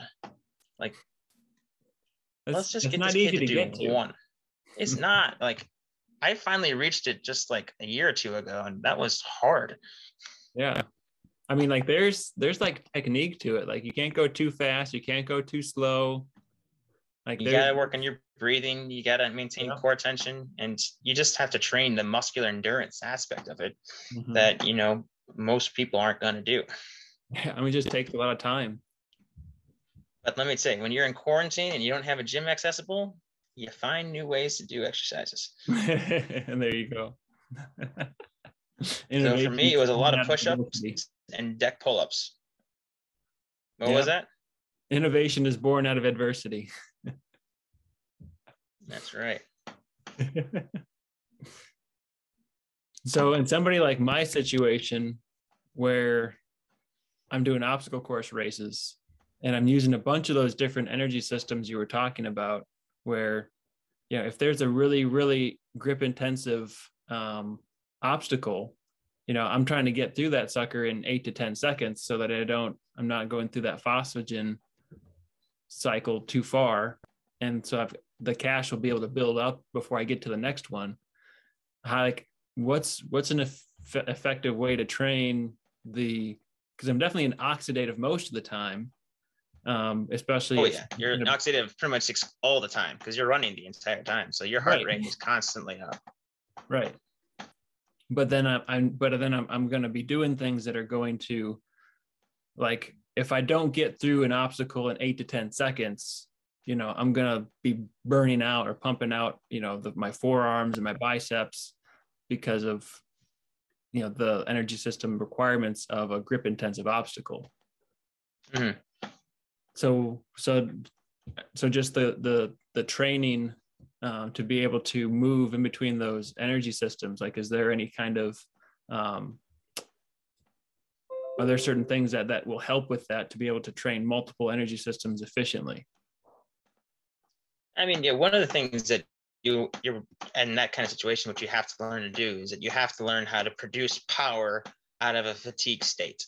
Speaker 1: That's,
Speaker 2: let's just get
Speaker 1: not
Speaker 2: this
Speaker 1: easy
Speaker 2: kid to,
Speaker 1: to
Speaker 2: do
Speaker 1: get to.
Speaker 2: one. It's not like I finally reached it just like a year or two ago, and that was hard.
Speaker 1: Yeah. I mean, like there's there's like technique to it. Like you can't go too fast, you can't go too slow. Like
Speaker 2: You gotta work on your breathing, you gotta maintain
Speaker 1: Yeah.
Speaker 2: core tension, and you just have to train the muscular endurance aspect of it
Speaker 1: Mhm.
Speaker 2: that you know most people aren't gonna do.
Speaker 1: Yeah, I mean, it just takes a lot of time.
Speaker 2: But let me say, when you're in quarantine and you don't have a gym accessible, you find new ways to do exercises.
Speaker 1: and there you go.
Speaker 2: So for me, it was a lot of push-ups and deck pull-ups. What
Speaker 1: Yeah.
Speaker 2: was that?
Speaker 1: Innovation is born out of adversity.
Speaker 2: That's right.
Speaker 1: so in somebody like my situation where i'm doing obstacle course races and i'm using a bunch of those different energy systems you were talking about where you know if there's a really really grip intensive um, obstacle you know i'm trying to get through that sucker in eight to ten seconds so that i don't i'm not going through that phosphagen cycle too far and so I've, the cash will be able to build up before i get to the next one how like what's what's an eff- effective way to train the because i'm definitely an oxidative most of the time um, especially.
Speaker 2: Oh yeah, you're oxidative pretty much all the time because you're running the entire time, so your heart right. rate is constantly up.
Speaker 1: Right. But then I'm, I'm but then I'm, I'm going to be doing things that are going to, like, if I don't get through an obstacle in eight to ten seconds, you know, I'm going to be burning out or pumping out, you know, the, my forearms and my biceps because of you know the energy system requirements of a grip intensive obstacle mm-hmm. so so so just the the the training um, to be able to move in between those energy systems? Like is there any kind of um, are there certain things that that will help with that to be able to train multiple energy systems efficiently?
Speaker 2: I mean yeah one of the things that you you're in that kind of situation what you have to learn to do is that you have to learn how to produce power out of a fatigue state.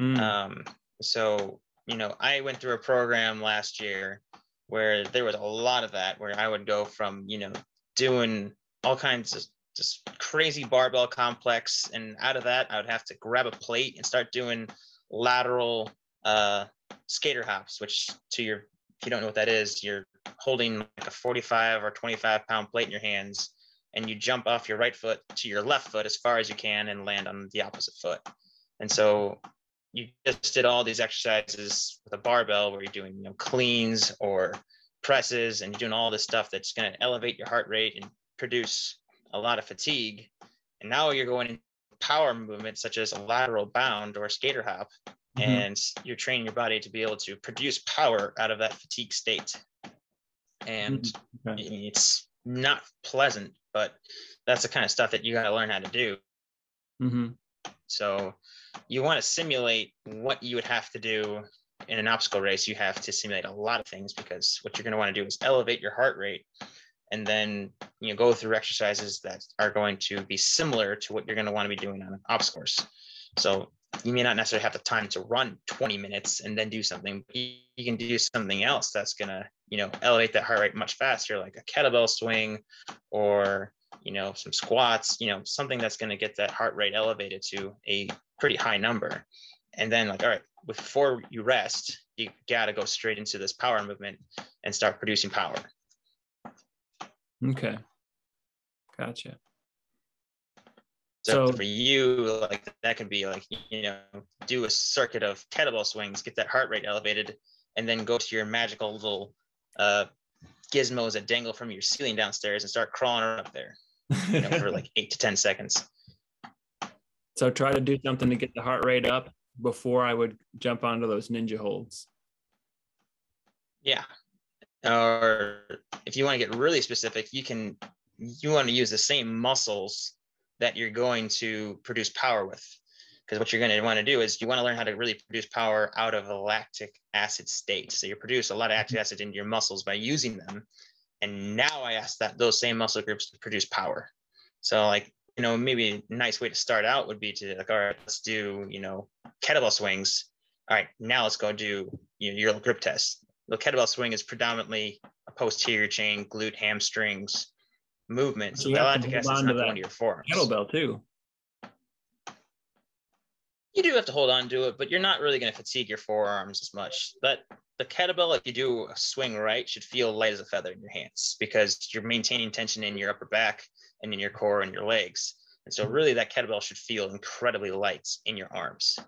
Speaker 2: Mm. um, so you know i went through a program last year where there was a lot of that where i would go from you know doing all kinds of just crazy barbell complex and out of that i would have to grab a plate and start doing lateral uh, skater hops which to your if you don't know what that is you're holding like a 45 or 25 pound plate in your hands and you jump off your right foot to your left foot as far as you can and land on the opposite foot. And so you just did all these exercises with a barbell where you're doing you know cleans or presses and you're doing all this stuff that's going to elevate your heart rate and produce a lot of fatigue. And now you're going into power movements such as a lateral bound or skater hop mm-hmm. and you're training your body to be able to produce power out of that fatigue state and mm-hmm. okay. it's not pleasant, but that's the kind of stuff that you got to learn how to do. Mm-hmm. So you want to simulate what you would have to do in an obstacle race. You have to simulate a lot of things because what you're going to want to do is elevate your heart rate and then you know go through exercises that are going to be similar to what you're going to want to be doing on an obstacle course. So you may not necessarily have the time to run 20 minutes and then do something you, you can do something else that's going to you know elevate that heart rate much faster like a kettlebell swing or you know some squats you know something that's going to get that heart rate elevated to a pretty high number. And then like all right before you rest you got to go straight into this power movement and start producing power.
Speaker 1: Okay. Gotcha.
Speaker 2: So, so, for you, like that could be like, you know, do a circuit of kettlebell swings, get that heart rate elevated, and then go to your magical little uh, gizmos that dangle from your ceiling downstairs and start crawling up there you know, for like eight to 10 seconds.
Speaker 1: So try to do something to get the heart rate up before I would jump onto those ninja holds.
Speaker 2: Yeah. Or if you want to get really specific, you can, you want to use the same muscles that you're going to produce power with. Because what you're going to want to do is you want to learn how to really produce power out of a lactic acid state. So you produce a lot of lactic acid into your muscles by using them. And now I ask that those same muscle groups to produce power. So like, you know, maybe a nice way to start out would be to like, all right, let's do, you know, kettlebell swings. All right, now let's go do you know, your grip test. The kettlebell swing is predominantly a posterior chain, glute, hamstrings, movement. So, so the lactic acid is not going to your forearms.
Speaker 1: Kettlebell too.
Speaker 2: You do have to hold on to it, but you're not really going to fatigue your forearms as much. But the kettlebell, if you do a swing right, should feel light as a feather in your hands because you're maintaining tension in your upper back and in your core and your legs. And so, really, that kettlebell should feel incredibly light in your arms.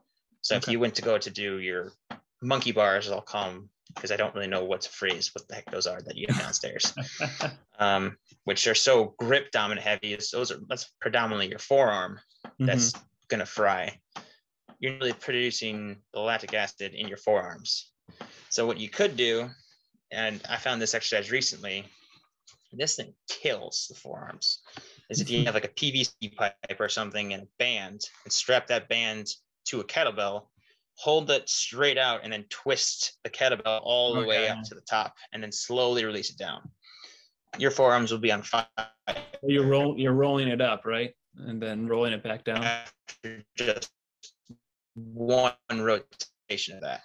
Speaker 2: So, okay. if you went to go to do your monkey bars, I'll call them because I don't really know what to phrase, what the heck those are that you have downstairs, um, which are so grip dominant heavy. Those are that's predominantly your forearm that's mm-hmm. gonna fry. You're really producing the lactic acid in your forearms. So what you could do, and I found this exercise recently, this thing kills the forearms. Is if you have like a PVC pipe or something and a band and strap that band to a kettlebell hold it straight out and then twist the kettlebell all the okay. way up to the top and then slowly release it down. Your forearms will be on fire.
Speaker 1: You're roll, you're rolling it up, right? And then rolling it back down.
Speaker 2: After just one rotation of that.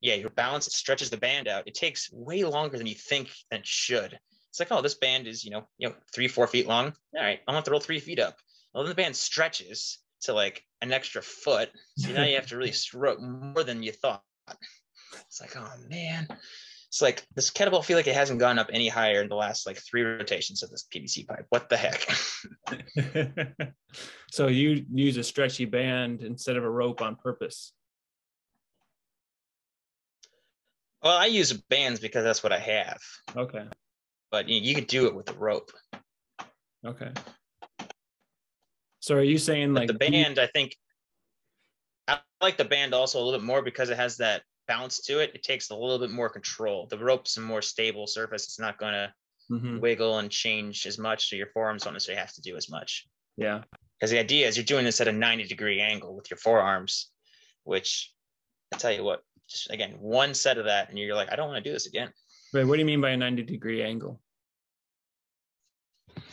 Speaker 2: Yeah, your balance stretches the band out. It takes way longer than you think than it should. It's like, oh, this band is, you know, you know, three, four feet long. All right, I'm gonna have to roll three feet up. Well, then the band stretches to like an extra foot. So now you have to really stroke more than you thought. It's like, oh man. It's like this kettlebell feel like it hasn't gone up any higher in the last like three rotations of this PVC pipe. What the heck?
Speaker 1: so you use a stretchy band instead of a rope on purpose.
Speaker 2: Well, I use bands because that's what I have.
Speaker 1: Okay.
Speaker 2: But you, you could do it with a rope.
Speaker 1: Okay. So are you saying
Speaker 2: But
Speaker 1: like
Speaker 2: the band, I think I like the band also a little bit more because it has that bounce to it. It takes a little bit more control. The rope's a more stable surface. It's not going to
Speaker 1: Mhm.
Speaker 2: wiggle and change as much. So your forearms don't necessarily have to do as much.
Speaker 1: Yeah.
Speaker 2: Because the idea is you're doing this at a 90 degree angle with your forearms, which I tell you what, just again, one set of that, and you're like, I don't want to do this again.
Speaker 1: Wait, what do you mean by a 90 degree angle?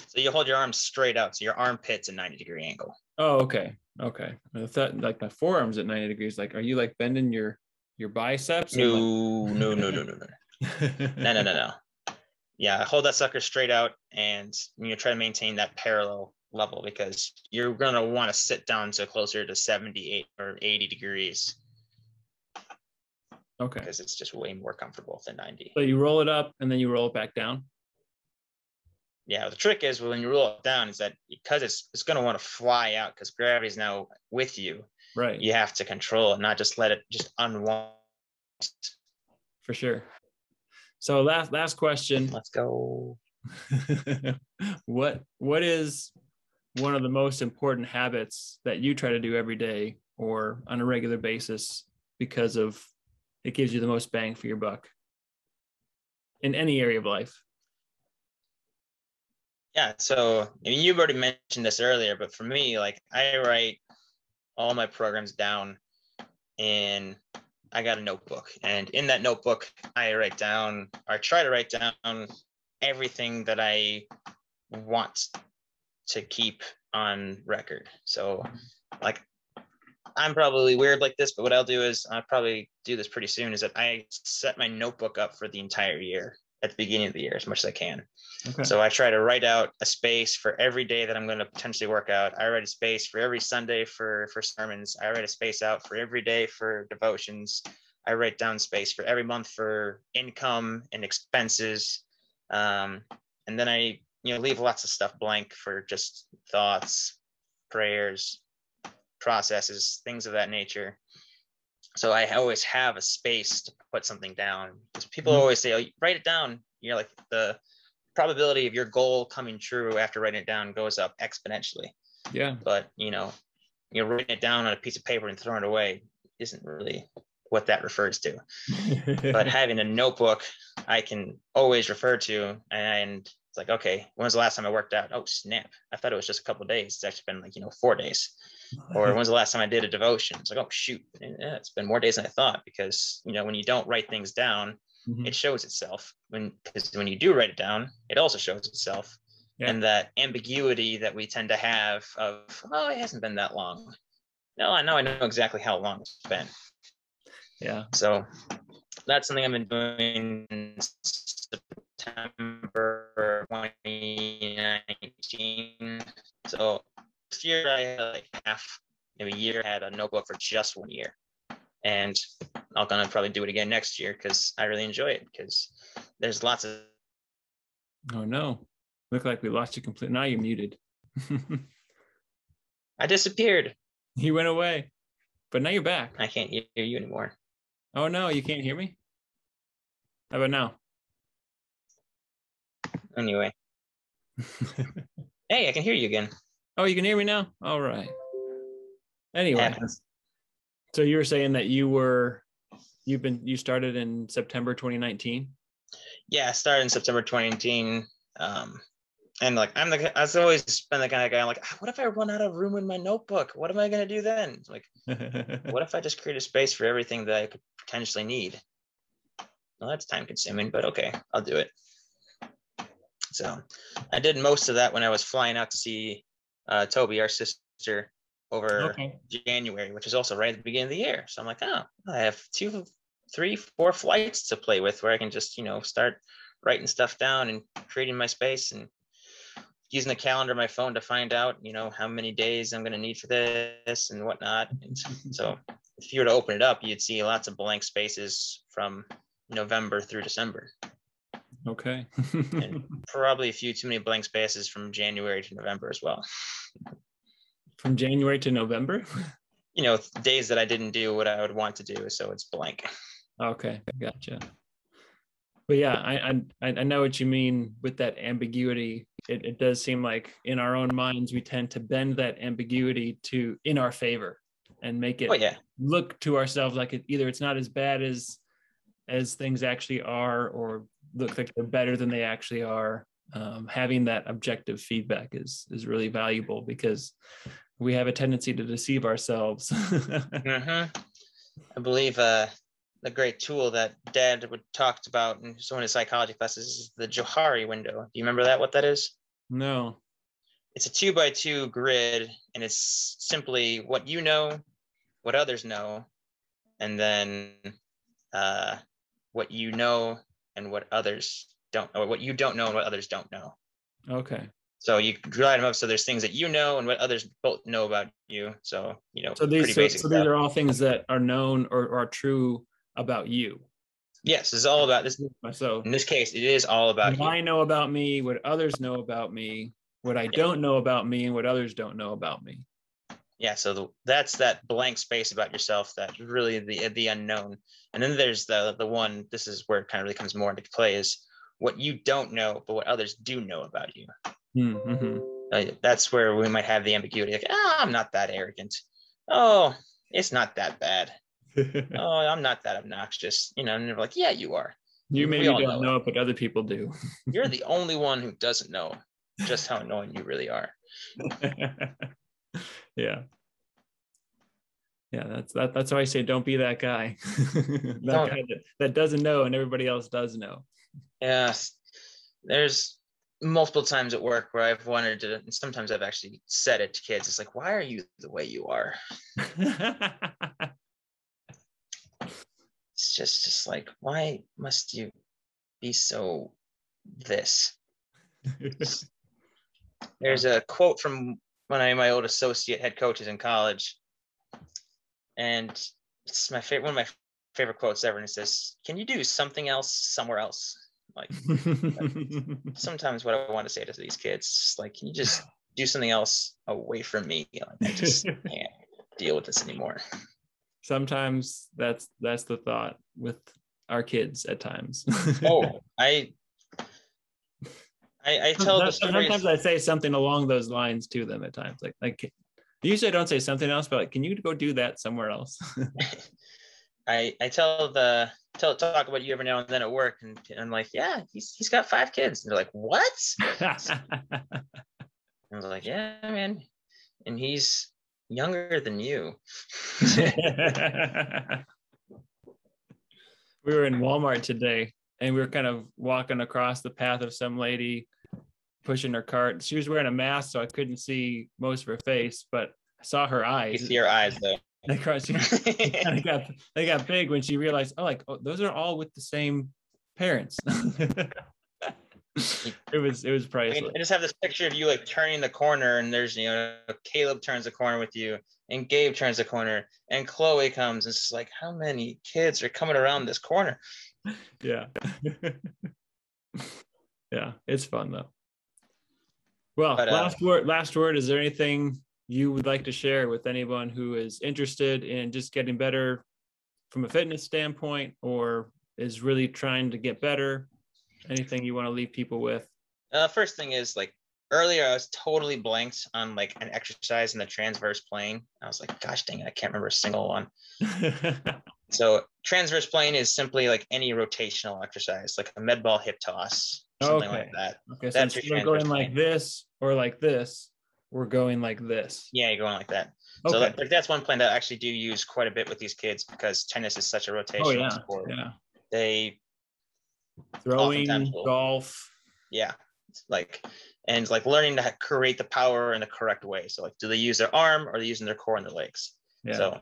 Speaker 2: So you hold your arms straight out. So your armpit's a 90 degree angle.
Speaker 1: Oh, okay. Okay. I thought like my forearms at 90 degrees. Like, are you like bending your your biceps?
Speaker 2: No, no, no, no, no, no. No, no, no, no. Yeah, hold that sucker straight out and you know, try to maintain that parallel level because you're going to want to sit down to closer to 78 or 80 degrees
Speaker 1: Okay.
Speaker 2: because it's just way more comfortable than 90.
Speaker 1: So you roll it up and then you roll it back down.
Speaker 2: Yeah, the trick is when you roll it down is that because it's it's going to want to fly out because gravity is now with you.
Speaker 1: Right.
Speaker 2: You have to control it, not just let it just unwind.
Speaker 1: For sure. So last last question.
Speaker 2: Let's go.
Speaker 1: what what is one of the most important habits that you try to do every day or on a regular basis because of it gives you the most bang for your buck in any area of life
Speaker 2: Yeah. So I mean, you've already mentioned this earlier, but for me, like I write all my programs down in I got a notebook, and in that notebook, I write down or try to write down everything that I want to keep on record. So, like, I'm probably weird like this, but what I'll do is I'll probably do this pretty soon. Is that I set my notebook up for the entire year at the beginning of the year as much as I can.
Speaker 1: okay
Speaker 2: So I try to write out a space for every day that I'm going to potentially work out. I write a space for every Sunday for for sermons. I write a space out for every day for devotions. I write down space for every month for income and expenses. Um, and then I you know leave lots of stuff blank for just thoughts, prayers, processes, things of that nature. So I always have a space to put something down. Because people
Speaker 1: Mhm.
Speaker 2: always say, "Oh, write it down." You're like the probability of your goal coming true after writing it down goes up exponentially.
Speaker 1: yeah
Speaker 2: But you know, you know, writing it down on a piece of paper and throwing it away isn't really what that refers to. But having a notebook, I can always refer to, and it's like, okay, when was the last time I worked out? Oh snap! I thought it was just a couple of days. It's actually been like you know four days. Or when was the last time I did a devotion? It's like, oh shoot, yeah, it's been more days than I thought because you know when you don't write things down,
Speaker 1: Mhm.
Speaker 2: it shows itself. When because when you do write it down it also shows itself.
Speaker 1: Yeah.
Speaker 2: and that ambiguity that we tend to have of oh it hasn't been that long. No i know i know exactly how long it's been.
Speaker 1: Yeah.
Speaker 2: So that's something i've been doing in september 2019 so this year i had like half maybe a year I had a notebook for just one year. And i'm gonna probably do it again next year because i really enjoy it because there's lots of
Speaker 1: oh no. Look like we lost you completely. Now you're muted.
Speaker 2: I disappeared.
Speaker 1: He went away. But now you're back.
Speaker 2: I can't hear you anymore.
Speaker 1: Oh no. You can't hear me? How about now?
Speaker 2: Anyway. Hey i can hear you again.
Speaker 1: Oh you can hear me now? All right anyway
Speaker 2: Happens.
Speaker 1: so you were saying that you were you've been you started in september 2019
Speaker 2: yeah i started in september 2019 um and like i'm the i've always been the kind of guy I'm like "Ah, what if i run out of room in my notebook what am i going to do then like what if I just create a space for everything that I could potentially need? Well, that's time consuming, but okay, I'll do it. So I did most of that when I was flying out to see uh, Toby, our sister, over
Speaker 1: okay
Speaker 2: January, which is also right at the beginning of the year. So I'm like, oh, I have two, three, four flights to play with where I can just, you know, start writing stuff down and creating my space and using the calendar on my phone to find out, you know, how many days I'm going to need for this and whatnot. And so if you were to open it up, you'd see lots of blank spaces from November through December.
Speaker 1: Okay.
Speaker 2: and probably a few too many blank spaces from January to November as well.
Speaker 1: From January to November?
Speaker 2: You know, days that I didn't do what I would want to do, so it's blank.
Speaker 1: Okay, gotcha. But yeah, I I I know what you mean with that ambiguity. It, it does seem like in our own minds we tend to bend that ambiguity to in our favor and make it
Speaker 2: Oh yeah,
Speaker 1: look to ourselves like it, either it's not as bad as as things actually are or look like they're better than they actually are um, having that objective feedback is is really valuable because we have a tendency to deceive ourselves
Speaker 2: hmm I believe uh, the great tool that Dad would talked about in some of his psychology classes is the Johari window. Do you remember that? What that is?
Speaker 1: no
Speaker 2: It's a two by two grid, and it's simply what you know, what others know, and then uh, what you know and what others don't, or what you don't know and what others don't know.
Speaker 1: okay
Speaker 2: So you divide them up. So there's things that you know and what others both know about you. So you know,
Speaker 1: so these so, so these are all things that are known or, or are true about you
Speaker 2: yes, it's all about this.
Speaker 1: so
Speaker 2: In this case, it is all about
Speaker 1: what
Speaker 2: you.
Speaker 1: i know about me what others know about me what i don't know about me and what others don't know about me
Speaker 2: yeah so the, that's that blank space about yourself that really the the unknown and then there's the the one this is where it kind of really comes more into play is what you don't know but what others do know about you
Speaker 1: mm-hmm.
Speaker 2: Uh, that's where we might have the ambiguity like ah i'm not that arrogant. Oh it's not that bad. Oh i'm not that obnoxious. You know and they're like yeah you are.
Speaker 1: You maybe don't
Speaker 2: know
Speaker 1: know it, but other people do.
Speaker 2: You're the only one who doesn't know just how annoying you really are.
Speaker 1: Yeah. Yeah that's that, that's why i say don't be that guy. That guy that, that doesn't know and everybody else does know.
Speaker 2: Yes, there's multiple times at work where I've wanted to, and sometimes I've actually said it to kids. It's like, why are you the way you are? It's just, just like, why must you be so this? There's a quote from one of my old associate head coaches in college, and it's my favorite, one of my favorite quotes ever. And it says, "Can you do something else somewhere else?" Like sometimes what I want to say to these kids, is like, can you just do something else away from me? Like, I just can't deal with this anymore.
Speaker 1: sometimes that's that's the thought with our kids at times
Speaker 2: Oh, I, I, I tell
Speaker 1: sometimes, sometimes i say something along those lines to them at times like like usually i don't say something else but like can you go do that somewhere else
Speaker 2: I, I tell the tell talk about you every now and then at work, and, and I'm like, yeah, he's he's got five kids. And they're like, what? I was like, yeah, man, and he's younger than you.
Speaker 1: we were in Walmart today and we were kind of walking across the path of some lady pushing her cart. She was wearing a mask, so I couldn't see most of her face, but I saw her
Speaker 2: You
Speaker 1: eyes.
Speaker 2: see your eyes though.
Speaker 1: They got, she kind of got they got big when she realized, oh, like oh, those are all with the same parents. it was it was
Speaker 2: I, mean,
Speaker 1: priceless.
Speaker 2: I just have this picture of you like turning the corner, and there's you know Caleb turns the corner with you, and Gabe turns the corner, and Chloe comes. And it's just like, how many kids are coming around this corner?
Speaker 1: yeah yeah it's fun though well
Speaker 2: But, uh,
Speaker 1: last word last word is there anything you would like to share with anyone who is interested in just getting better from a fitness standpoint or is really trying to get better anything you want to leave people with
Speaker 2: Uh, first thing is like earlier, I was totally blanked on like an exercise in the transverse plane. I was like, gosh dang it, I can't remember a single one. So transverse plane is simply like any rotational exercise, like a med ball hip toss, something
Speaker 1: Okay.
Speaker 2: like that.
Speaker 1: okay so
Speaker 2: That's your
Speaker 1: instead of going
Speaker 2: transverse
Speaker 1: like
Speaker 2: plane.
Speaker 1: this or like this we're going like this.
Speaker 2: Yeah, you're going like that. So that, like, that's one plane that I actually do use quite a bit with these kids because tennis is such a rotational
Speaker 1: oh yeah.
Speaker 2: sport.
Speaker 1: yeah.
Speaker 2: They
Speaker 1: throwing
Speaker 2: we'll-
Speaker 1: golf.
Speaker 2: Yeah. Like and like learning to create the power in the correct way. So like do they use their arm or are they using their core and their legs?
Speaker 1: Yeah.
Speaker 2: So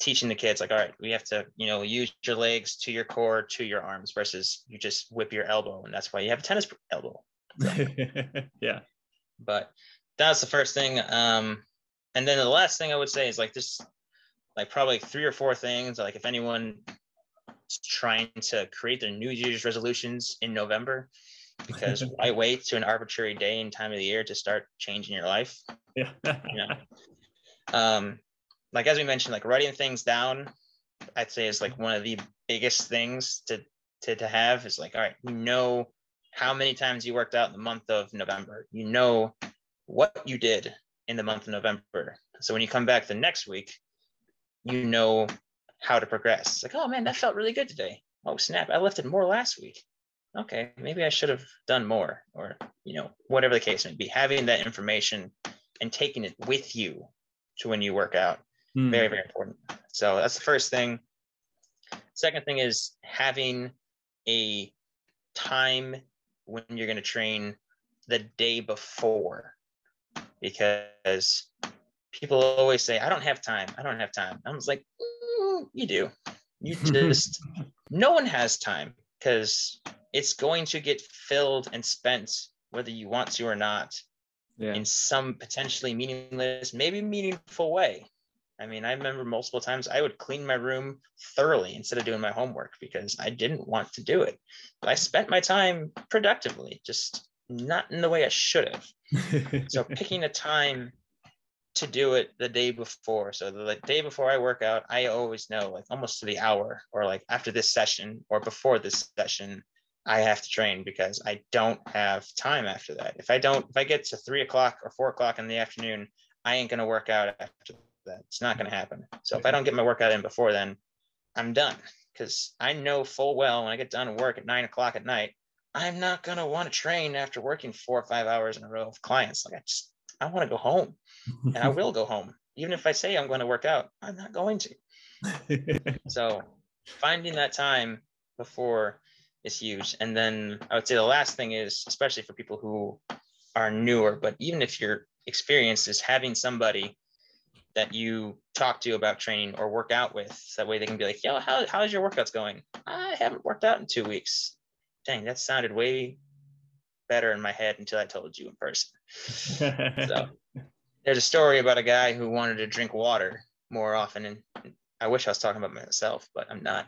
Speaker 2: teaching the kids like all right we have to you know use your legs to your core to your arms versus you just whip your elbow and that's why you have a tennis elbow.
Speaker 1: Yeah.
Speaker 2: But that's the first thing um and then the last thing i would say is like just like probably three or four things. Like if anyone is trying to create their New Year's resolutions in November, because why wait to an arbitrary day and time of the year to start changing your life?
Speaker 1: Yeah.
Speaker 2: You know, um, like as we mentioned, like writing things down, I'd say is like one of the biggest things to to to have is like, all right, you know how many times you worked out in the month of November. You know what you did in the month of November. So when you come back the next week, you know how to progress. It's like, oh man, that felt really good today. Oh snap, I lifted more last week. Okay, maybe I should have done more, or you know, whatever the case may be. Having that information and taking it with you to when you work out,
Speaker 1: Mm.
Speaker 2: very very important. So that's the first thing. Second thing is having a time when you're going to train the day before because people always say i don't have time. I don't have time. I was like "Mm, you do. You just no one has time because it's going to get filled and spent whether you want to or not
Speaker 1: yeah.
Speaker 2: in some potentially meaningless maybe meaningful way. I mean i remember multiple times i would clean my room thoroughly instead of doing my homework because i didn't want to do it. But i spent my time productively just not in the way i should have so picking a time to do it the day before. So the like, day before I work out, I always know like almost to the hour or like after this session or before this session, I have to train because I don't have time after that. If I don't, if I get to three o'clock or four o'clock in the afternoon, I ain't gonna work out after that. It's not gonna happen. So if I don't get my workout in before then, I'm done because I know full well when I get done work at nine o'clock at night, I'm not gonna want to train after working four or five hours in a row of clients. Like I just I want to go home and I will go home. Even if I say I'm going to work out, I'm not going to. So finding that time before is huge. And then I would say the last thing is, especially for people who are newer, but even if you're experienced, is having somebody that you talk to about training or work out with. That way they can be like, yo, how, how's your workouts going? Ah, I haven't worked out in two weeks. Dang, that sounded way better in my head until I told you in person. So there's a story about a guy who wanted to drink water more often. And I wish I was talking about myself, but I'm not.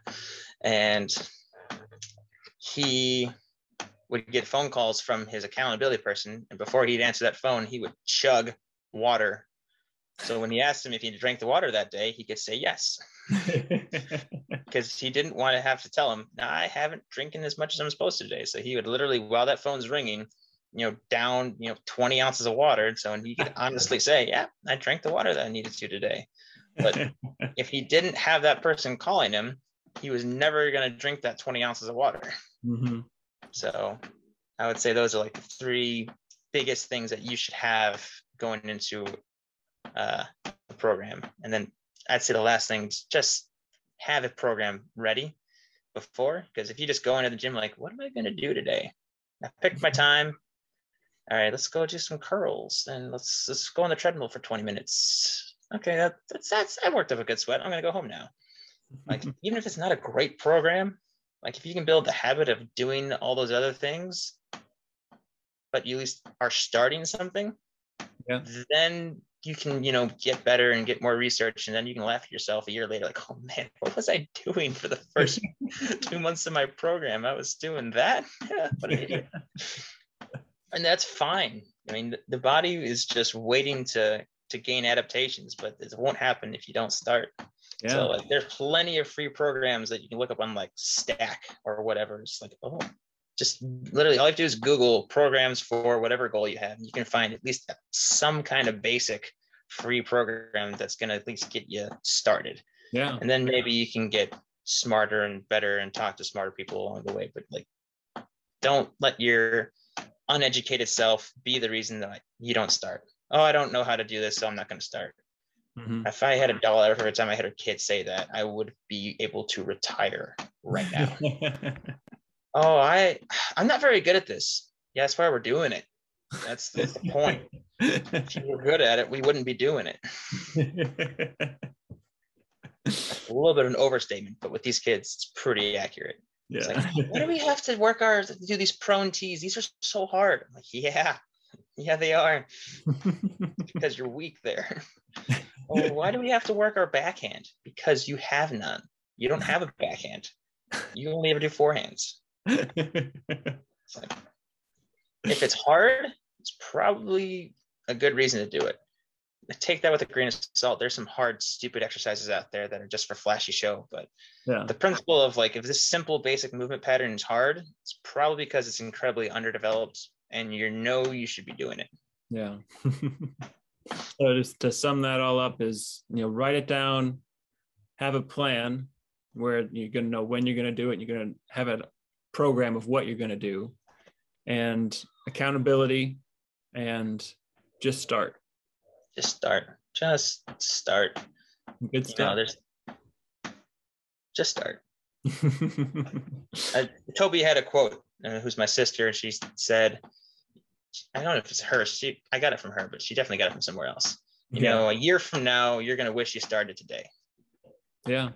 Speaker 2: And he would get phone calls from his accountability person. And before he'd answer that phone, he would chug water. So when he asked him if he drank the water that day, he could say yes, because he didn't want to have to tell him, no, I haven't drinking as much as I'm supposed to today. So he would literally, while that phone's ringing, you know, down, you know, 20 ounces of water. And So and he could honestly say, yeah, I drank the water that I needed to today. But if he didn't have that person calling him, he was never going to drink that 20 ounces of water.
Speaker 1: hmm
Speaker 2: So I would say those are like the three biggest things that you should have going into uh, the program. And then I'd say the last thing is just have a program ready before. Because if you just go into the gym like, what am I going to do today? I picked my time. All right, let's go do some curls and let's let's go on the treadmill for 20 minutes. Okay, that, that's that's I worked up a good sweat. I'm gonna go home now. Like even if it's not a great program, like if you can build the habit of doing all those other things, but you at least are starting something,
Speaker 1: Yeah.
Speaker 2: then you can, you know, get better and get more research. And then you can laugh at yourself a year later, like, oh man, what was I doing for the first two months of my program? I was doing that. what an idiot. And that's fine. I mean, the- body is just waiting to to gain adaptations, but it won't happen if you don't start.
Speaker 1: yeah.
Speaker 2: So like there's plenty of free programs that you can look up on like Stack or whatever. It's like, oh, just literally all you have to do is Google programs for whatever goal you have. And You can find at least some kind of basic free program that's gonna at least get you started.
Speaker 1: yeah.
Speaker 2: And then maybe you can get smarter and better and talk to smarter people along the way. But like don't let your uneducated self be the reason that you don't start. Oh, I don't know how to do this, so I'm not gonna start
Speaker 1: Mhm.
Speaker 2: if I had a dollar every time I had a kid say that, I would be able to retire right now. oh, I I'm not very good at this. Yeah, that's why we're doing it. That's, that's the point. If you were good at it, we wouldn't be doing it. A little bit of an overstatement, but with these kids, it's pretty accurate. It's
Speaker 1: yeah.
Speaker 2: like, why do we have to work our to do these prone tees? These are so hard. I'm like, yeah, yeah, they are because you're weak there. well, why do we have to work our backhand? Because you have none. You don't have a backhand. You only ever do forehands. It's like, if it's hard, it's probably a good reason to do it. Take that with a grain of salt. There's some hard, stupid exercises out there that are just for flashy show. But
Speaker 1: yeah.
Speaker 2: the principle of like, if this simple, basic movement pattern is hard, it's probably because it's incredibly underdeveloped and you know you should be doing it.
Speaker 1: Yeah. so just to sum that all up is, you know, write it down, have a plan where you're going to know when you're going to do it. You're going to have a program of what you're going to do and accountability and just start.
Speaker 2: Just start. Just start.
Speaker 1: Good
Speaker 2: You know,
Speaker 1: stuff.
Speaker 2: there's just start. I, Toby had a quote, uh, who's my sister, and she said, I don't know if it's her. She, I got it from her, but she definitely got it from somewhere else. You
Speaker 1: yeah.
Speaker 2: know, a year from now, you're gonna wish you started today.
Speaker 1: Yeah,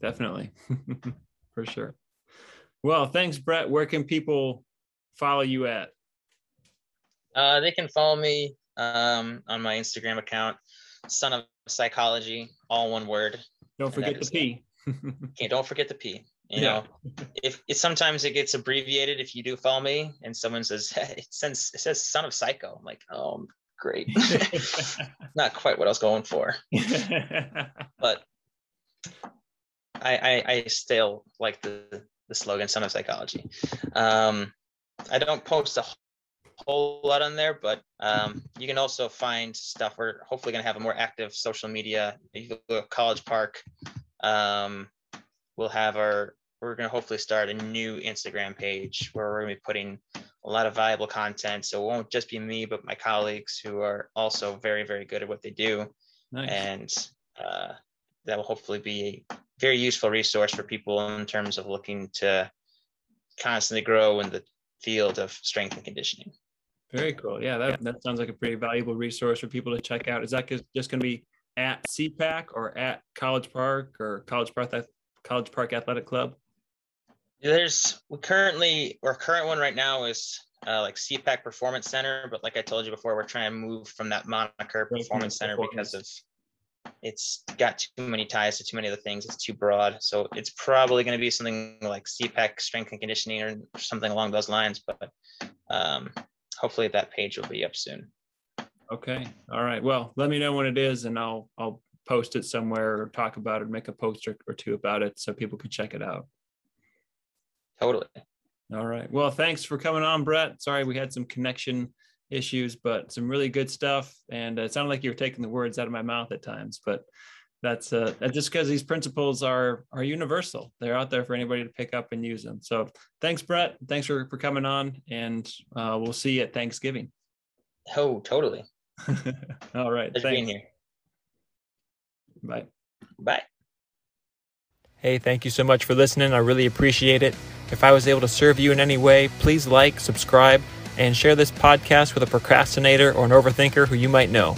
Speaker 1: definitely. For sure. Well, thanks, Brett. Where can people follow you at?
Speaker 2: Uh, they can follow me um, on my Instagram account, Son of Psychology, all one word.
Speaker 1: Don't forget the P.
Speaker 2: Okay, don't forget the P. You
Speaker 1: Yeah.
Speaker 2: know, if it sometimes it gets abbreviated if you do follow me and someone says hey, it says it says Son of Psycho. I'm like, oh, great. Not quite what I was going for, but I I, I still like the the slogan "Son of Psychology." Um, I don't post a whole lot on there, but um, you can also find stuff. We're hopefully going to have a more active social media. You can go to College Park. Um, we'll have our. We're going to hopefully start a new Instagram page where we're going to be putting a lot of valuable content. So it won't just be me, but my colleagues who are also very, very good at what they do
Speaker 1: nice.
Speaker 2: and uh, that will hopefully be a very useful resource for people in terms of looking to constantly grow in the field of strength and conditioning.
Speaker 1: Very cool. Yeah, that, that sounds like a pretty valuable resource for people to check out. Is that just- going to be at CPAC or at College Park or College Park College Park Athletic Club?
Speaker 2: There's we currently our current one right now is uh, like CPAC Performance Center, but like I told you before, we're trying to move from that moniker Performance Center because of it's got too many ties to too many other things. It's too broad. So it's probably going to be something like CPAC Strength and Conditioning or something along those lines. But um, hopefully that page will be up soon.
Speaker 1: Okay. All right. Well, let me know when it is, and I'll I'll post it somewhere or talk about it, make a poster or two about it, so people can check it out.
Speaker 2: Totally.
Speaker 1: All right. Well, thanks for coming on, Brett. Sorry we had some connection issues, but some really good stuff. And it sounded like you were taking the words out of my mouth at times, but that's uh, just because these principles are are universal. They're out there for anybody to pick up and use them. So thanks, Brett. Thanks for for coming on, and uh, we'll see you at Thanksgiving.
Speaker 2: Oh, totally.
Speaker 1: All right.
Speaker 2: Pleasure being
Speaker 1: Thanks.
Speaker 2: here.
Speaker 1: Bye.
Speaker 2: Bye.
Speaker 1: Hey, thank you so much for listening. I really appreciate it. If I was able to serve you in any way, please like, subscribe, and share this podcast with a procrastinator or an overthinker who you might know.